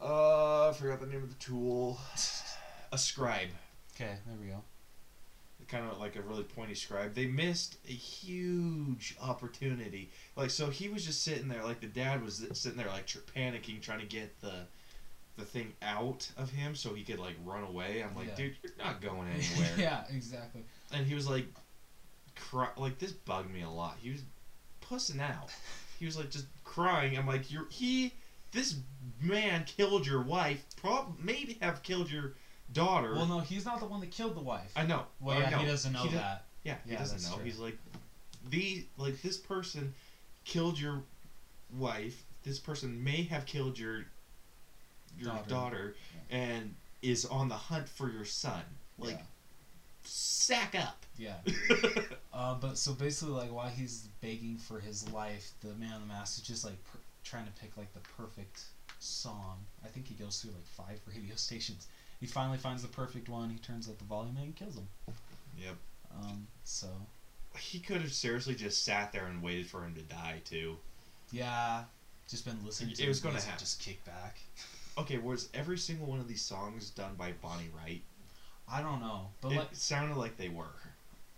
Uh, I forgot the name of the tool. A scribe. okay, there we go. kind of like a really pointy scribe. They missed a huge opportunity. Like so, he was just sitting there. Like the dad was sitting there, like panicking, trying to get the the thing out of him so he could like run away. I'm like, Yeah. dude, you're not going anywhere. yeah, exactly. And he was like, cry- like this bugged me a lot. He was pussing out. He was like just crying. I'm like, you're he. This man killed your wife. Prob maybe have killed your daughter. Well, no, he's not the one that killed the wife. I know. well, yeah, know. he doesn't know He that. yeah, he Yeah, doesn't know. true. He's like, the like this person killed your wife. This person may have killed your your Daughter. daughter, and is on the hunt for your son. Like, sack up. Yeah. Uh, but so basically, like while he's begging for his life, the man in the mask is just like per- trying to pick like the perfect song. I think he goes through like five radio stations. He finally finds the perfect one. He turns up the volume and kills him. yep. Um, so He could have seriously just sat there and waited for him to die too. yeah, just been listening. It to was gonna music happen. Just kick back. Okay, was every single one of these songs done by Bonnie Wright? I don't know, but it like sounded like they were.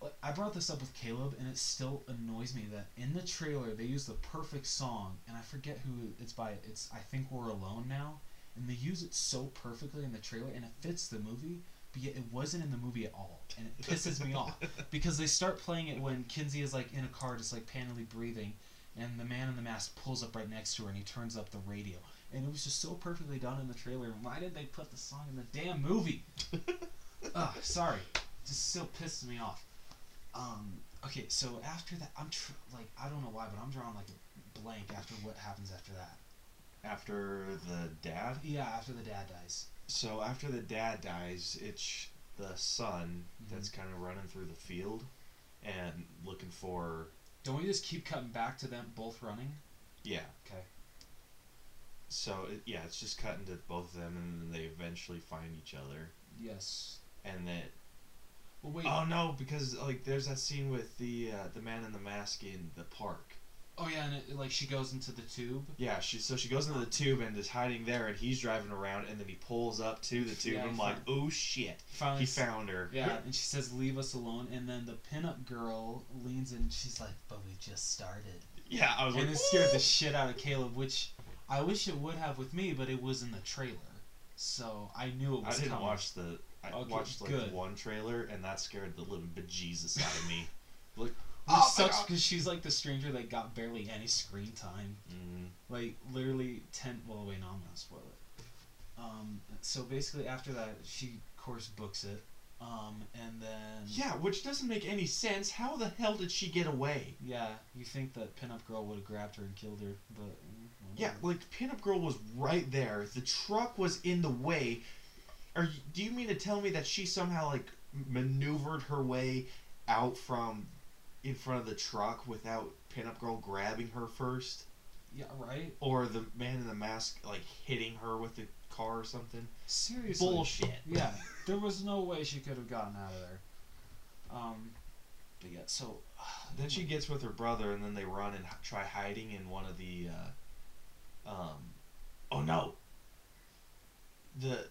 like, I brought this up with Caleb, and it still annoys me that in the trailer they use the perfect song, and I forget who it's by. It's I think we're alone now, and they use it so perfectly in the trailer, and it fits the movie, but yet it wasn't in the movie at all, and it pisses me off because they start playing it when Kinsey is like in a car, just like panily breathing, and the man in the mask pulls up right next to her, and he turns up the radio, and it was just so perfectly done in the trailer. Why did they put the song in the damn movie? Ugh, sorry, just still pisses me off. Um, okay, so after that, I'm tr- like, I don't know why, but I'm drawing like a blank after what happens after that. After the dad. Yeah, after the dad dies. So after the dad dies, it's the son Mhm. that's kind of running through the field and looking for Don't we just keep cutting back to them both running? yeah. Okay. So it, yeah, it's just cutting to both of them, and then they eventually find each other, Yes. and then Well, wait. oh no, because like there's that scene with the uh, the man in the mask in the park. Oh yeah, and it, like she goes into the tube. Yeah, she so she goes into the tube and is hiding there, and he's driving around, and then he pulls up to the tube. Yeah, and I'm like, oh shit, Finally, he found her. Yeah, and she says, "Leave us alone." And then the pinup girl leans in. and She's like, "But we just started." yeah. I was And like, it scared the shit out of Caleb, which I wish it would have with me, but it was in the trailer, so I knew it I was didn't coming. watch the. I Okay, watched like good. one trailer, and that scared the living bejesus out of me. Which Oh sucks because she's like the stranger that got barely any screen time. Mm, Like literally ten. Well, wait, no, I'm gonna spoil it. Um, so basically, after that, she of course books it. Um, and then yeah, which doesn't make any sense. How the hell did she get away? yeah, you think that pinup girl would have grabbed her and killed her, but mm, Yeah, whatever. like Pinup Girl was right there. The truck was in the way. Are you, do you mean to tell me that she somehow like maneuvered her way out from in front of the truck without Pinup Girl grabbing her first, yeah, right. or the man in the mask like hitting her with the car or something? Seriously, Bullshit. Yeah, there was no way she could have gotten out of there. Um, but yeah, so Then she gets with her brother, and then they run and h- try hiding in one of the. Uh, um, oh no. The,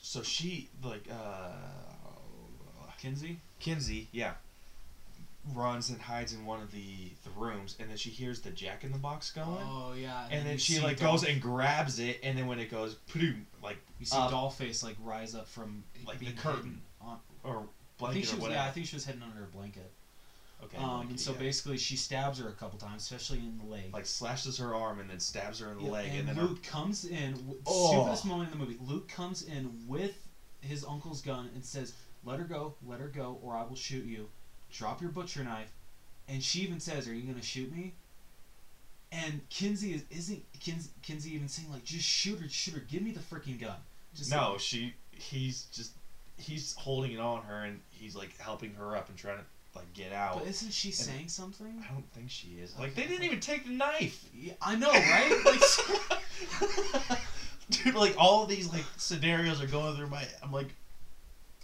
so she like uh, Kinsey. Kinsey, yeah, runs and hides in one of the the rooms, and then she hears the Jack in the Box going, Oh yeah, and then you she like Doll- goes and grabs it, and then when it goes, ploom, like you see up, Dollface like rise up from Like the curtain. On, or I think blanket she or was yeah, I think she was hidden under a blanket. okay, um, blanket, and so yeah. basically she stabs her a couple times, especially in the leg. like slashes her arm and then stabs her in the Yeah, leg, and, and, then her Luke comes in. Oh. Stupidest moment in the movie. Luke comes in with his uncle's gun and says, let her go, let her go, or I will shoot you. Drop your butcher knife. And she even says, Are you gonna shoot me? And Kinsey is isn't Kinsey, Kinsey even saying like, just shoot her, shoot her, give me the freaking gun. Just no, she he's just he's holding it on her and he's like helping her up and trying to like get out. But isn't she saying something? I don't think she is. Like they didn't even take the knife. Yeah, I know, right? like, Dude, like all these like scenarios are going through my. I'm like,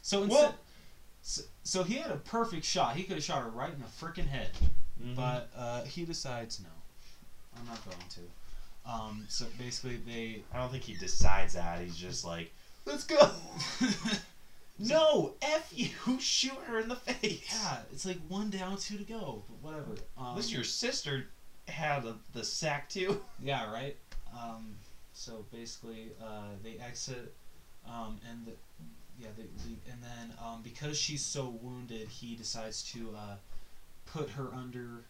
so instead, so, so he had a perfect shot. He could have shot her right in the freaking head, mhm. but uh, he decides no, I'm not going to. Um, so basically, they I don't think he decides that. He's just like, let's go. no, f you. Shoot her in the face. yeah, it's like one down, two to go, but whatever. Um, At your sister had a, the sack too. Yeah, right. Um, so basically, uh, they exit, um, and the, yeah, they, they and then um, because she's so wounded, he decides to uh, put her under,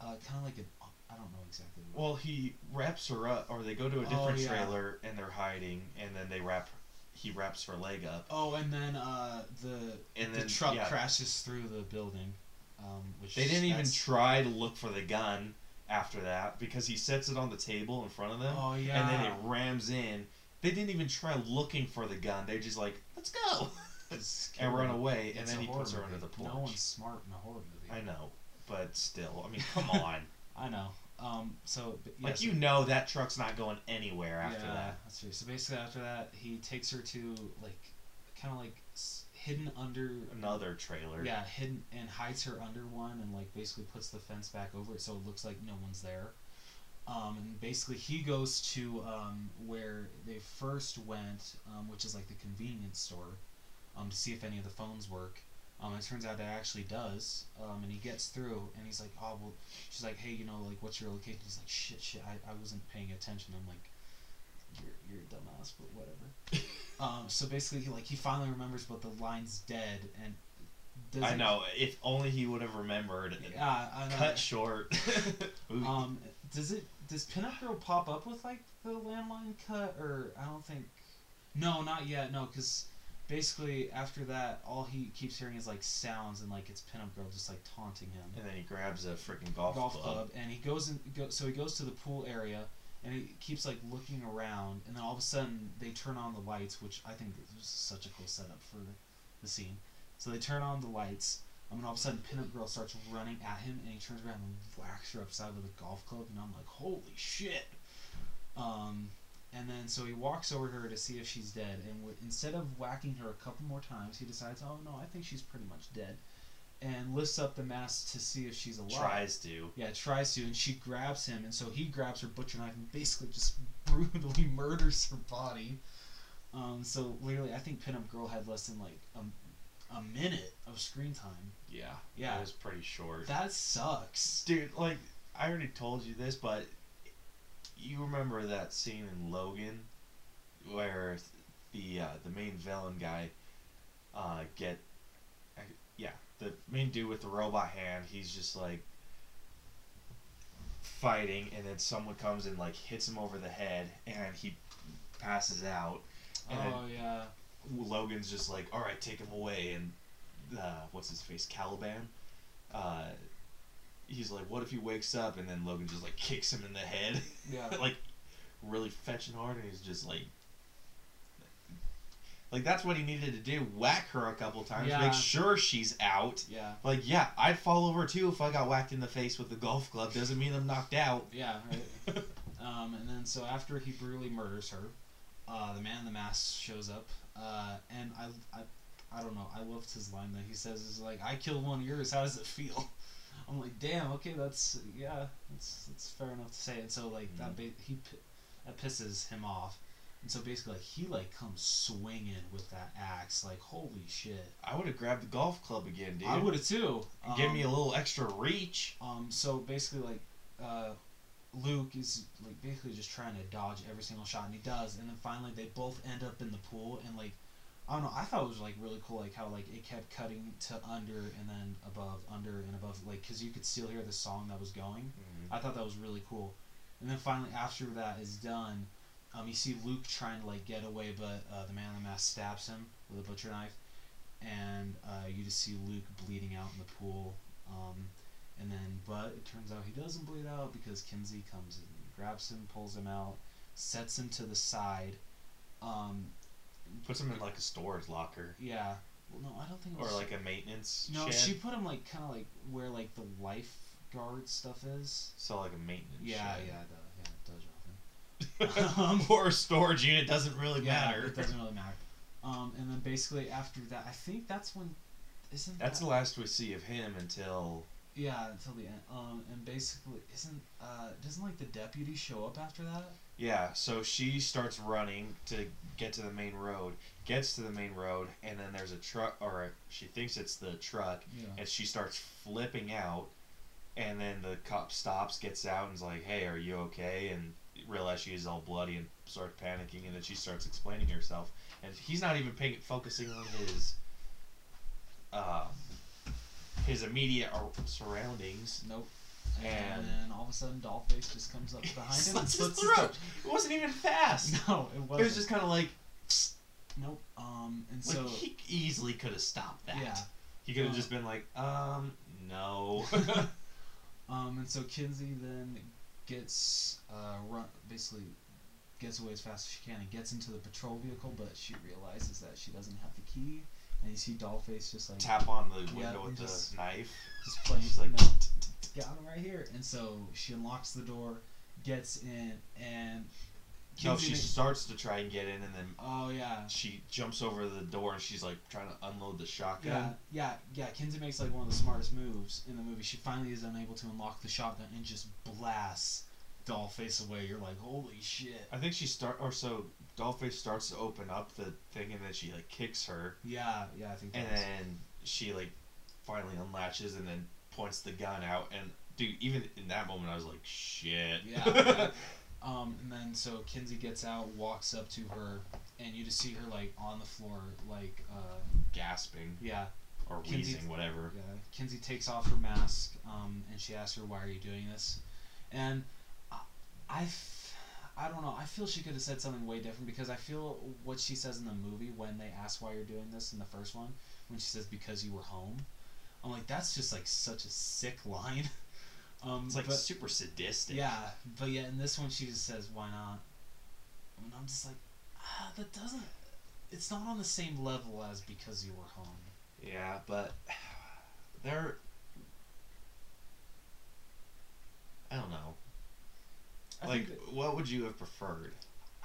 uh, kind of like an I don't know exactly. What. Well, he wraps her up, or they go to a Oh, different yeah. trailer and they're hiding, and then they wrap. He wraps her leg up, oh, and then uh, the and the then truck yeah, crashes through the building. Um, which They didn't even try to look for the gun after that because he sets it on the table in front of them, Oh yeah. and then it rams in. They didn't even try looking for the gun. They're just like, let's go, and run away. And It's then he puts her movie. under the porch. No one's smart in a horror movie. I know, but still, I mean, come on. I know. Um, so but yeah, like so- you know that truck's not going anywhere after yeah, that. That's true. So basically, after that, he takes her to like, kind of like s- hidden under. Another trailer. Yeah, hidden and hides her under one, and like basically puts the fence back over it, so it looks like no one's there. Um, and basically, he goes to um, where they first went, um, which is like the convenience store, um, to see if any of the phones work. Um, and it turns out it actually does. Um, and he gets through, and he's like, "Oh well." She's like, "Hey, you know, like, what's your location?" He's like, "Shit, shit, I, I wasn't paying attention." I'm like, "You're you're a dumbass, but whatever." um, so basically, he like he finally remembers, but the line's dead, and I know. If only he would have remembered. Yeah, I know. Cut short. Um, does it does Pinup Girl pop up with like the landline cut or I don't think. No, not yet. No, because basically after that, all he keeps hearing is like sounds and like it's Pinup Girl just like taunting him. and then he grabs a freaking golf, Golf club. club, and he goes in. Go, so he goes to the pool area, and he keeps like looking around, and then all of a sudden they turn on the lights, which I think this is such a cool setup for the scene. So they turn on the lights, and all of a sudden Pinup Girl starts running at him, and he turns around and whacks her upside with a golf club, and I'm like, holy shit! Um, and then so he walks over to her to see if she's dead, and w- instead of whacking her a couple more times, he decides, oh no, I think she's pretty much dead, and lifts up the mask to see if she's alive. Tries to. Yeah, tries to, and she grabs him, and so he grabs her butcher knife and basically just brutally murders her body. Um, so literally, I think Pinup Girl had less than like a, a minute of screen time. Yeah. Yeah. It was pretty short. That sucks. Dude, like I already told you this, but you remember that scene in Logan where the uh, the main villain guy uh, get uh, yeah the main dude with the robot hand he's just like fighting and then someone comes and like hits him over the head and he passes out and then Oh yeah. Logan's just like, all right, take him away, and uh, what's his face, Caliban. Uh, he's like, what if he wakes up, and then Logan just like kicks him in the head, Yeah. like really fetching hard, and he's just like, like that's what he needed to do, whack her a couple times, Yeah. make sure she's out. Yeah. Like, yeah, I'd fall over too if I got whacked in the face with a golf club. Doesn't mean I'm knocked out. Yeah. Right. um, and then so after he brutally murders her, uh, the man in the mask shows up, uh, and I, I, I don't know. I loved his line that he says is like, "I killed one of yours. How does it feel?" I'm like, "Damn. Okay, that's yeah. That's that's fair enough to say." And so like that, ba- he that pisses him off, and so basically like he like comes swinging with that axe. Like holy shit. I would have grabbed the golf club again, dude. I would have too. Give Um, me a little extra reach. Um, so basically, like, uh, Luke is like basically just trying to dodge every single shot, and he does. And then finally, they both end up in the pool, and like, I don't know. I thought it was like really cool, like how like it kept cutting to under and then above, under and above, like because you could still hear the song that was going. I thought that was really cool. And then finally, after that is done, um, you see Luke trying to like get away, but uh, the man in the mask stabs him with a butcher knife. and uh, you just see Luke bleeding out in the pool. And then, but it turns out he doesn't bleed out because Kinsey comes and grabs him, pulls him out, sets him to the side. Um, Puts him in like a storage locker yeah. Well, no, I don't think or like a maintenance no, shed. she put him like kind of like where like the lifeguard stuff is. so like a maintenance Yeah, shed. yeah, does. Yeah, it does. Um, or a storage unit doesn't really Yeah, matter. it doesn't really matter. Um, and then basically after that, I think that's when, isn't That's that, the last we see of him until yeah until the end. Um, and basically isn't uh doesn't like the deputy show up after that? yeah. So she starts running to get to the main road, gets to the main road, and then there's a truck, or she thinks it's the truck, Yeah. and she starts flipping out, and then the cop stops, gets out, and is like, "Hey, are you okay?" And realize she's all bloody and starts panicking, and then she starts explaining herself, and he's not even paying, focusing on his, um, his immediate surroundings. Nope. And- And then all of a sudden, Dollface just comes up behind him and Slits his throat. It wasn't even fast. No, it wasn't. It was just kind of like, nope. Um, and like so he easily could have stopped that. yeah. He could have Uh, just been like, um, no. Um, and so Kinsey then gets uh run basically gets away as fast as she can and gets into the patrol vehicle, but she realizes that she doesn't have the key. And you see Dollface just like Tap on the Yeah, window with he the knife. just playing, She's like, know, got him right here. And so she unlocks the door, gets in, and no, she starts to try and get in, and then oh yeah, she jumps over the door, and she's like trying to unload the shotgun. yeah, yeah, yeah. Kinsey makes like one of the smartest moves in the movie. She finally is unable to unlock the shotgun and just blasts Dollface away. You're like, holy shit. I think she start, or so Dollface starts to open up the thing, and then she like kicks her, Yeah, yeah, I think. and then she like finally unlatches, and then points the gun out, and dude, even in that moment, I was like, shit. Yeah. Um, and then so Kinsey gets out, walks up to her, and you just see her like on the floor, like uh, gasping yeah, or Kinsey- wheezing, whatever. yeah. Kinsey takes off her mask, um, and she asks her, "Why are you doing this?" And I, I, I don't know. I feel she could have said something way different because I feel what she says in the movie when they ask why you're doing this in the first one, when she says because you were home. I'm like, that's just like such a sick line. Um, It's like but- super sadistic. yeah, but yeah, in this one she just says, "Why not?" And I'm just like, ah, that doesn't. It's not on the same level as because you were home. Yeah, but there. I don't know. I like, that- what would you have preferred?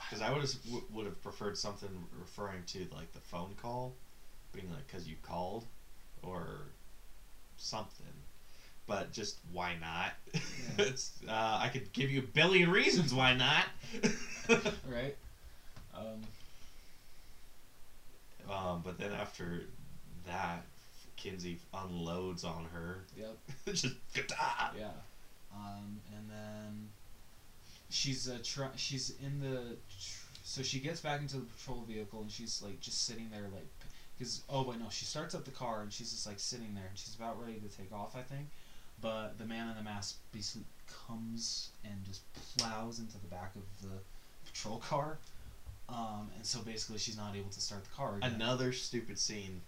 Because I would have would have preferred something referring to like the phone call, being like because you called, or something. But just why not? Yeah. it's, uh, I could give you a billion reasons why not. right. Um, um, but then after that, Kinsey unloads on her. yep. just! Yeah. Um, and then she's uh, tr- she's in the tr- so she gets back into the patrol vehicle and she's like just sitting there like because oh wait no she starts up the car and she's just like sitting there and she's about ready to take off I think but the man in the mask basically comes and just plows into the back of the patrol car um, and so basically she's not able to start the car again. Another stupid scene.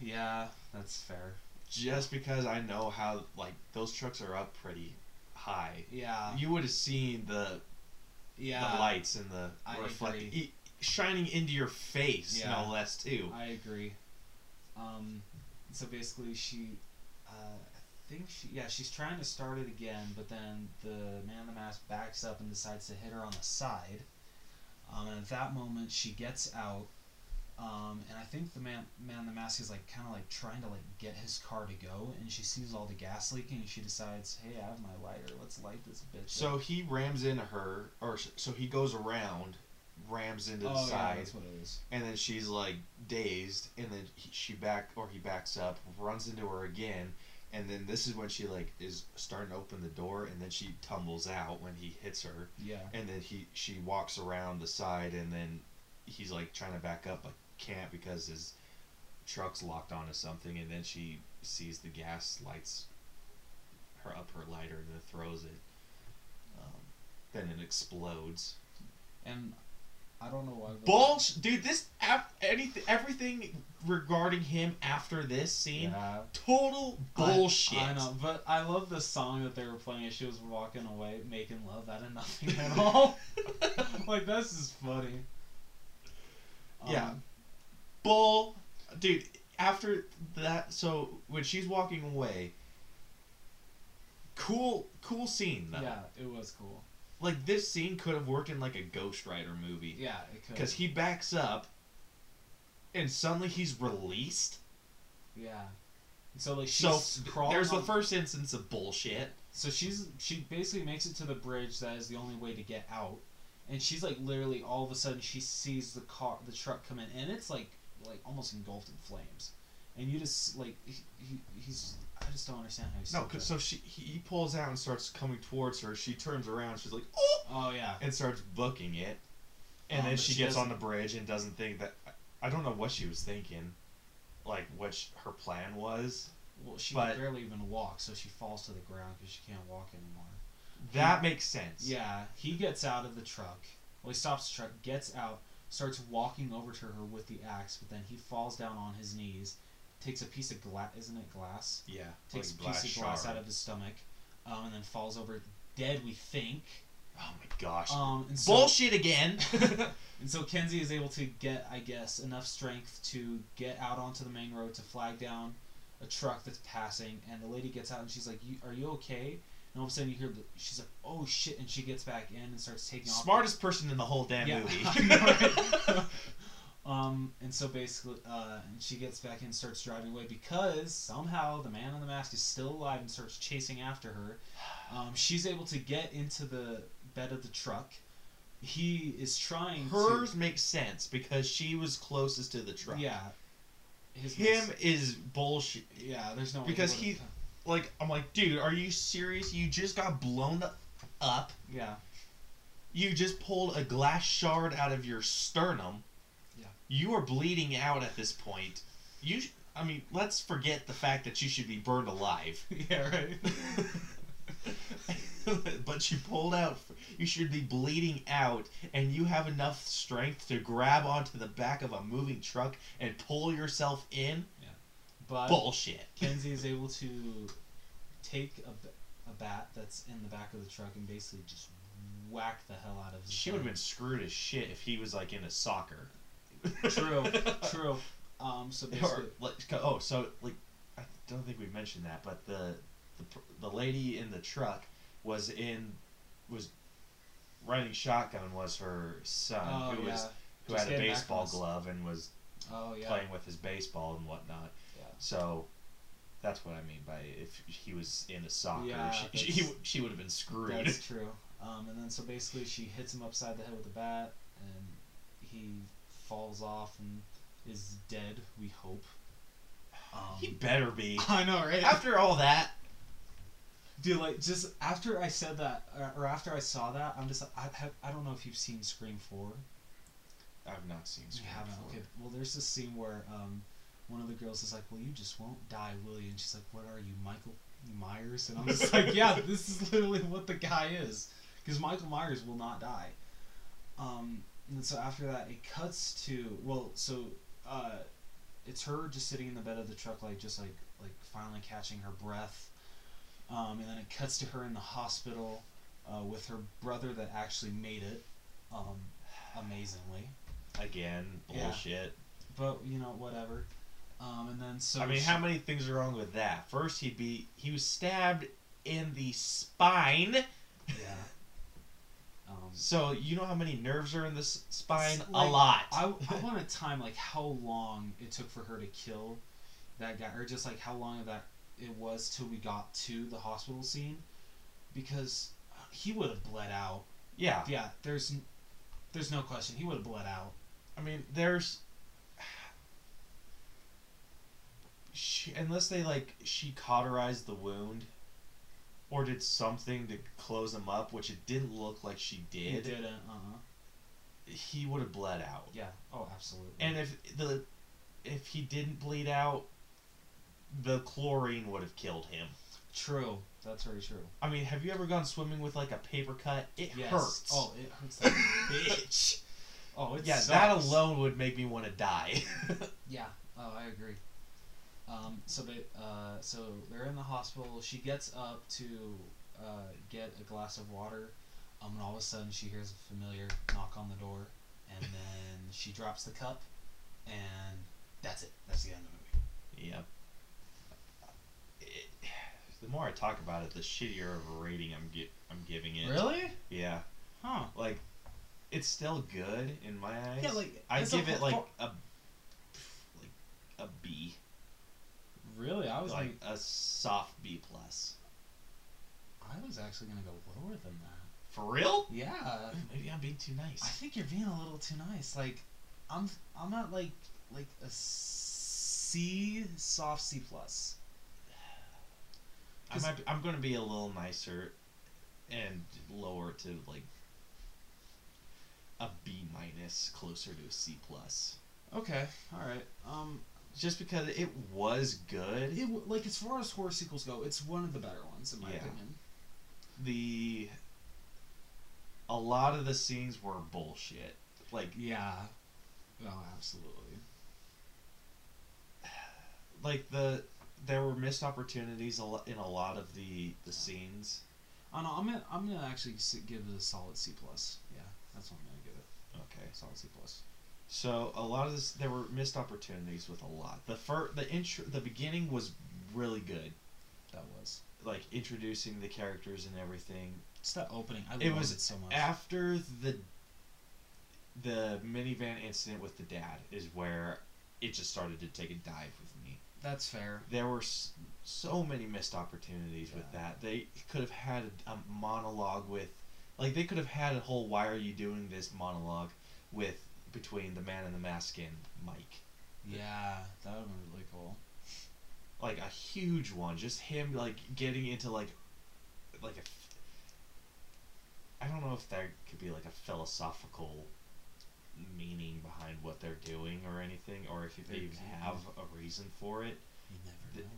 yeah that's fair Just because I know how like those trucks are up pretty high. yeah You would have seen the yeah the lights and the I agree. shining into your face, Yeah. no less too. I agree. Um, so basically, she, uh, I think she, yeah, she's trying to start it again, but then the man in the mask backs up and decides to hit her on the side. Um, and at that moment, she gets out. Um, and I think the man, man in the mask is like kind of like trying to like get his car to go, and she sees all the gas leaking, and she decides, "Hey, I have my lighter. Let's light this bitch." So up." he rams into her, or so he goes around, rams into the oh yeah, side, that's what it is. and then she's like dazed, and then he, she back or he backs up, runs into her again, and then this is when she like is starting to open the door, and then she tumbles out when he hits her, Yeah. and then he she walks around the side, and then he's like trying to back up but can't because his truck's locked onto something, and then she sees the gas lights her up her lighter and then throws it. Um, then it explodes. And I don't know why. Bullsh, dude. This af- anything, everything regarding him after this scene, Yeah. total bullshit. I, I know, but I love the song that they were playing as she was walking away, making love out of nothing at all. like this is funny. Yeah. Bull, dude. After that, so when she's walking away, cool, cool scene though. yeah, it was cool. Like this scene could have worked in like a Ghost Rider movie. Yeah, it could. Because he backs up, and suddenly he's released. Yeah. So like So she's crawling. there's the first instance of bullshit. So she's she basically makes it to the bridge that is the only way to get out, and she's like literally all of a sudden she sees the car the truck come in and it's like like almost engulfed in flames, and you just like he, he, he's I just don't understand how he's No, cause so she he pulls out and starts coming towards her. She turns around. She's like, oh, oh yeah and starts booking it. And Um, then she, she gets on the bridge and doesn't think that. I don't know what she was thinking, like what sh- her plan was. well she but- barely even walks so she falls to the ground because she can't walk anymore. That makes sense. Yeah, he gets out of the truck. Well, he stops the truck, gets out, starts walking over to her with the axe, but then he falls down on his knees, takes a piece of glass. Isn't it glass? Yeah. takes like a piece of glass shard. out of his stomach, um, and then falls over dead. We think. Oh my gosh. Um, and so, Bullshit again. And so Kinsey is able to get, I guess, enough strength to get out onto the main road to flag down a truck that's passing, and the lady gets out and she's like, "Are you okay?" And all of a sudden you hear the, she's like, "Oh shit!" and she gets back in and starts taking off. Smartest person in the whole damn Yeah, movie. I know, right? um, and so basically, uh, and she gets back in and starts driving away because somehow the man in the mask is still alive and starts chasing after her. Um, she's able to get into the bed of the truck. He is trying Hers to. makes sense because she was closest to the truck. Yeah. His Him is bullshit. Yeah, there's no Because he- Like I'm like, dude, are you serious? You just got blown up. Yeah. You just pulled a glass shard out of your sternum. Yeah. You are bleeding out at this point. You, sh- I mean, let's forget the fact that you should be burned alive. yeah, right. but you pulled out. You should be bleeding out, and you have enough strength to grab onto the back of a moving truck and pull yourself in. But Bullshit. Kinsey is able to take a, a bat that's in the back of the truck and basically just whack the hell out of his She would have been screwed as shit if he was like in a soccer. True, true. Um, so Or, basically, like, oh, so like, I don't think we mentioned that, but the the the lady in the truck was in was riding shotgun was her son oh who yeah, was who Just had a baseball glove and was oh yeah, playing with his baseball and whatnot. So that's what I mean by if he was in a soccer, Yeah, she, she, that's- he, w- she would have been screwed. that's true. Um, and then so basically she hits him upside the head with a bat, and he falls off and is dead. We hope. Um, he better be. I know, right? After all that, Dude, like just after I said that, or, or after I saw that, I'm just like, I have, I don't know if you've seen Scream Four. I've not seen. You Scream haven't. before. Okay. Well, there's this scene where um, one of the girls is like, "Well, you just won't die, will you?" And she's like, "What are you, Michael Myers?" And I'm just like, "Yeah, this is literally what the guy is, because Michael Myers will not die." Um, and so after that, it cuts to well, so uh, it's her just sitting in the bed of the truck, like just like like finally catching her breath. Um, and then it cuts to her in the hospital uh, with her brother that actually made it, um, amazingly. Again, Yeah. bullshit. But you know, whatever. Um, and then so I mean, she- how many things are wrong with that? First, he'd be he was stabbed in the spine. Yeah. Um, So you know how many nerves are in the s- spine? It's a lot. I, I want to time like how long it took for her to kill that guy, or just like how long that it was till we got to the hospital scene, because he would have bled out. yeah. Yeah, there's there's no question he would have bled out. I mean, there's. She, unless they like she cauterized the wound, or did something to close him up, which it didn't look like she did. He did. didn't. Uh huh. He would have bled out. Yeah. Oh, absolutely. And if the if he didn't bleed out, the chlorine would have killed him. true. That's very true. I mean, have you ever gone swimming with like a paper cut? It Yes. hurts. Oh, it hurts like bitch. Oh, it yeah, sucks. that alone would make me want to die. Yeah. Oh, I agree. Um, so they, uh, so they're in the hospital. She gets up to uh, get a glass of water. Um, and all of a sudden she hears a familiar knock on the door, and then she drops the cup, and that's it. That's the end of the movie. Yep. It, the more I talk about it, the shittier of a rating I'm gi- I'm giving it. Really? Yeah. Huh? Like, it's still good in my eyes. Yeah, like, I give it like a like a B, Really? I was like like, a soft B plus. I was actually gonna go lower than that. For real? Yeah. Maybe I'm being too nice. I think you're being a little too nice. Like, I'm I'm at like like a C, soft C plus. I might. Be, I'm going to be a little nicer, and lower to like a B minus, closer to a C plus. Okay, all right. Um, Just because it was good. it like as far as horror sequels go, it's one of the better ones in my Yeah. opinion. the a lot of the scenes were bullshit. Like Yeah. Oh, absolutely. like the there were missed opportunities in a lot of the the scenes. Oh, I know. I'm gonna I'm gonna actually give it a solid C plus. Yeah, that's what I'm gonna give it. Okay. Solid C plus. So a lot of this there were missed opportunities with a lot. The first, the intro the beginning was really good. That was. Like introducing the characters and everything. It's that opening. I It loved was it so much. After the the minivan incident with the dad is where it just started to take a dive with me. That's fair. there were s- so many missed opportunities with that. They could have had a, a monologue with, like, they could have had a whole "Why are you doing this?" monologue with between the man in the mask and Mike, Yeah, that would be really cool. like a huge one. Just him like getting into like, like a. I don't know if there could be like a philosophical meaning behind what they're doing or anything, or if they even have a reason for it. You never know.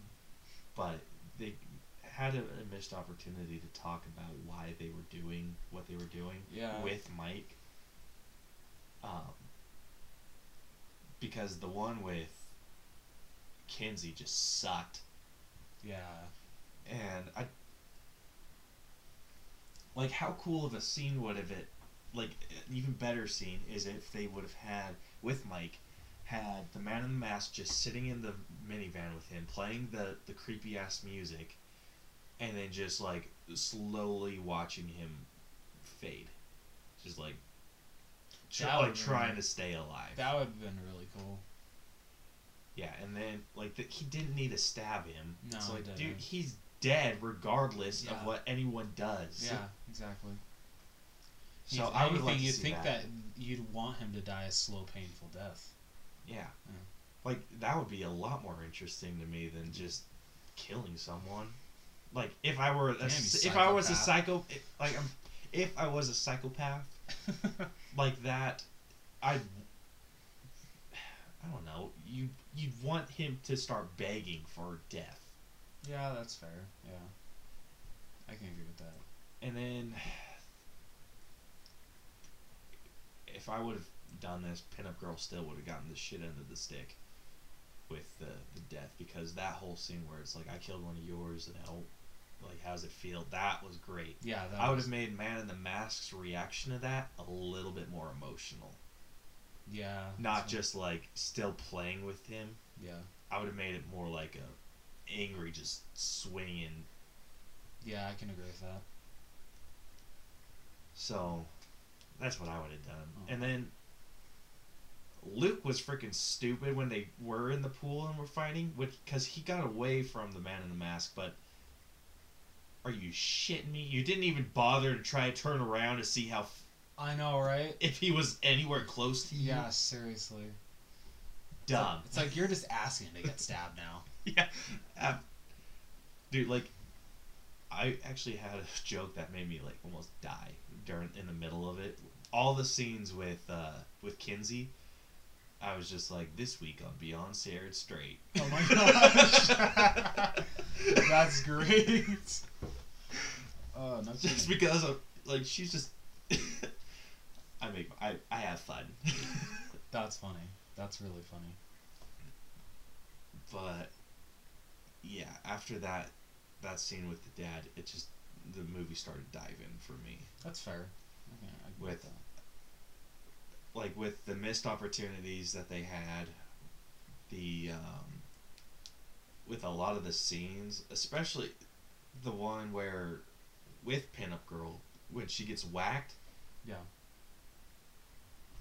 but they had a, a missed opportunity to talk about why they were doing what they were doing Yeah. with Mike. Um, because the one with Kinsey just sucked, Yeah. and I like how cool of a scene would have it like an even better scene is if they would have had with Mike had the man in the mask just sitting in the minivan with him playing the the creepy ass music and then just like slowly watching him fade just like tr- That like been trying to stay alive That would have been really cool. yeah and then like the, he didn't need to stab him No, he like dude he's dead regardless Yeah. of what anyone does Yeah, exactly. So if I would like see think that. that. you'd want him to die a slow, painful death. Yeah. Yeah. Like that would be a lot more interesting to me than just killing someone. Like if I were a, Damn, if I was a psycho like I'm, if I was a psychopath like that, I I don't know. You you'd want him to start begging for death. yeah, that's fair. Yeah, I can agree with that. And then if I would have done this, Pinup Girl still would have gotten the shit end of the stick with the, the death because that whole scene where it's like I killed one of yours and how like how's it feel? That was great. Yeah, that I would was- have made Man in the Mask's reaction to that a little bit more emotional. Yeah, Not just like still playing with him. yeah, I would have made it more like a angry just swinging yeah. I can agree with that. So that's what I would have done. Oh. And then Luke was freaking stupid when they were in the pool and were fighting, which because he got away from the man in the mask. But are you shitting me? You didn't even bother to try to turn around to see how f- I know, right? if he was anywhere close to you. Yeah, seriously. dumb. It's like you're just asking to get stabbed now. yeah, um, dude. Like, I actually had a joke that made me like almost die during in the middle of it. All the scenes with uh, with Kinsey, I was just like, this week on Beyond Scared Straight. Oh my gosh, that's great. Oh, no just because of like she's just. I make I I have fun. That's funny. That's really funny. but yeah, after that that scene with the dad, it just the movie started diving for me. That's fair. Okay, With- that. Like with the missed opportunities that they had, the um, with a lot of the scenes, especially the one where with Pinup Girl when she gets whacked. Yeah.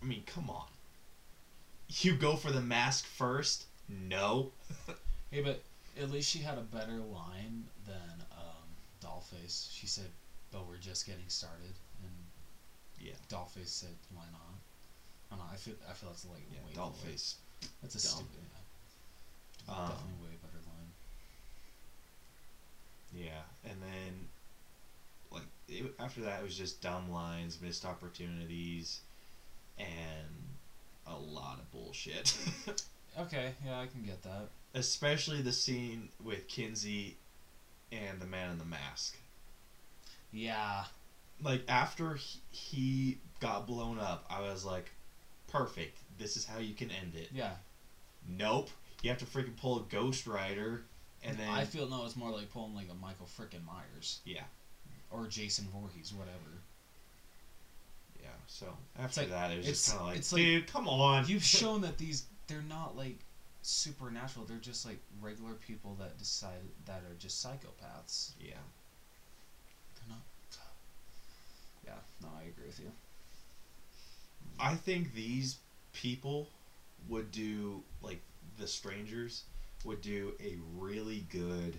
I mean, come on. You go for the mask first? No. Hey, but at least she had a better line than um, Dollface. She said, "But we're just getting started," and Yeah. Dollface said, "Why not?" I don't know. I feel I feel that's like Yeah, way doll cooler. That's a dumb. stupid. Yeah. Um, Definitely way better line. Yeah, and then it, after that, it was just dumb lines, missed opportunities, and a lot of bullshit. Okay, yeah, I can get that. Especially the scene with Kinsey and the man in the mask. Yeah. Like after he, he got blown up, I was like, perfect. This is how you can end it. Yeah. Nope. You have to freaking pull a Ghost Rider, and then I feel no, it's more like pulling like a Michael frickin' Myers yeah, or Jason Voorhees, whatever. yeah. So after like- that, it was it's- just kind of like, it's like- dude, come on. You've shown that these they're not like supernatural. They're just like regular people that decide that are just psychopaths. yeah. They're not. Yeah, no, I agree with you. I think these people would do like the strangers would do a really good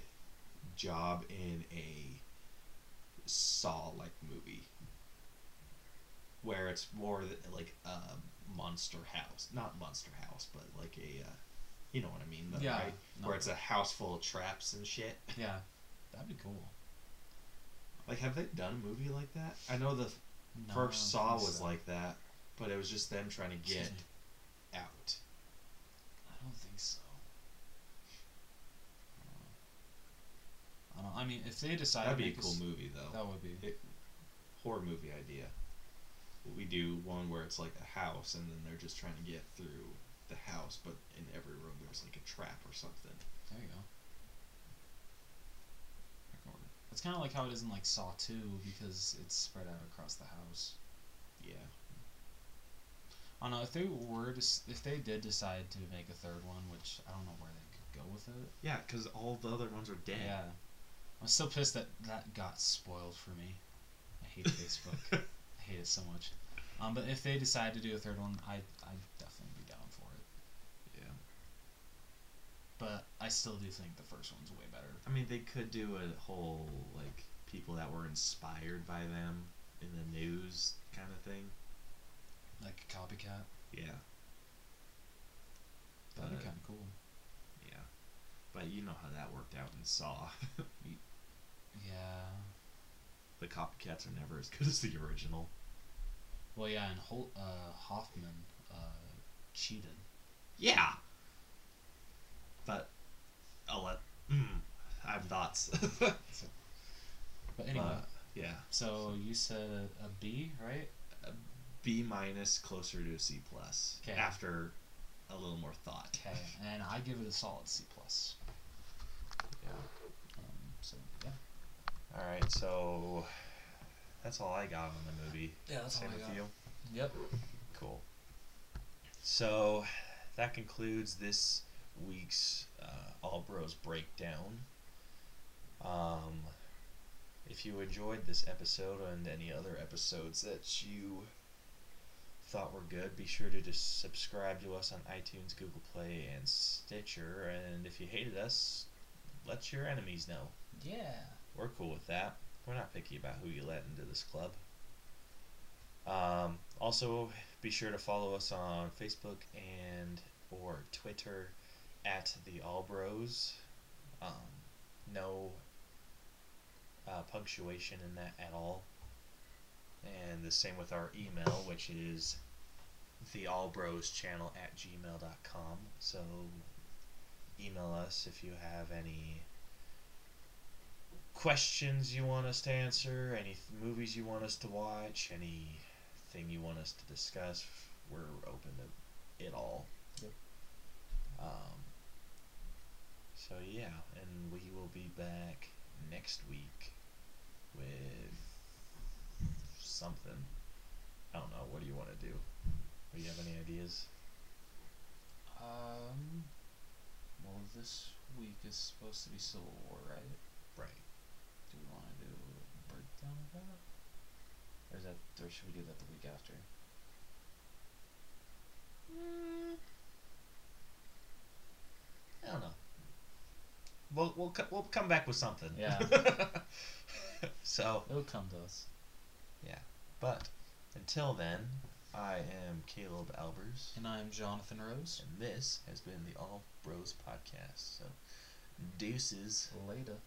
job in a Saw like movie where it's more like a monster house, not monster house, but like a uh, you know what I mean, though, Yeah, right? no. Where it's a house full of traps and shit. Yeah, that'd be cool. Like, have they done a movie like that? I know the No, first Saw was so. like that, but it was just them trying to get out. I don't think so. I. I mean, if they decide That'd be a cool s- movie, though. That would be. horror movie idea. We do one where it's like a house, and then they're just trying to get through the house, but in every room there's like a trap or something. There you go. It's kind of like how it is in like Saw Two because it's spread out across the house. Yeah. I don't know if they were to, if they did decide to make a third one, which I don't know where they could go with it. Yeah, because all the other ones are dead. Yeah, I'm still pissed that that got spoiled for me. I hate Facebook. I hate it so much. Um, but if they decide to do a third one, I I'd definitely be down for it. Yeah. But I still do think the first one's way better. I mean, they could do a whole like people that were inspired by them in the news kind of thing. Like a copycat. Yeah. That'd be kind of cool. Yeah. But you know how that worked out in Saw. Yeah. the copycats are never as good as the original. Well, yeah, and Hol- uh, Hoffman uh, cheated. Yeah. But I'll let. Mm, I have thoughts. But anyway, But, yeah. so you said a, a B, right? B minus, closer to a C plus. 'Kay. After a little more thought. Okay, and I give it a solid C plus. Yeah. Um, so yeah. All right. So that's all I got on the movie. Yeah, that's Same all I with got. you. Yep. Cool. So that concludes this week's uh, All Bros breakdown. Um, if you enjoyed this episode and any other episodes that you thought were good, be sure to just subscribe to us on iTunes, Google Play, and Stitcher. And if you hated us, let your enemies know. Yeah. We're cool with that. We're not picky about who you let into this club. Um, also, be sure to follow us on Facebook and or Twitter at the All Bros. Um, no uh, punctuation in that at all. And the same with our email, which is the All Bros channel at gmail.com. So email us if you have any questions you want us to answer, any th- movies you want us to watch, anything anything you want us to discuss, we're open to it all. Yep. Um, so yeah, and we will be back next week with something. I don't know. What do you want to do? Do you have any ideas? Um. Well, this week is supposed to be Civil War, right? Right. Do we want to do a breakdown of that, or is that, or should we do that the week after? Mm, I don't know. We'll we'll co- we'll come back with something. Yeah. so, It'll come to us. Yeah, but until then, I am Caleb Albers, And I'm Jonathan Rose. and this has been the All Bros podcast. So, deuces. Later.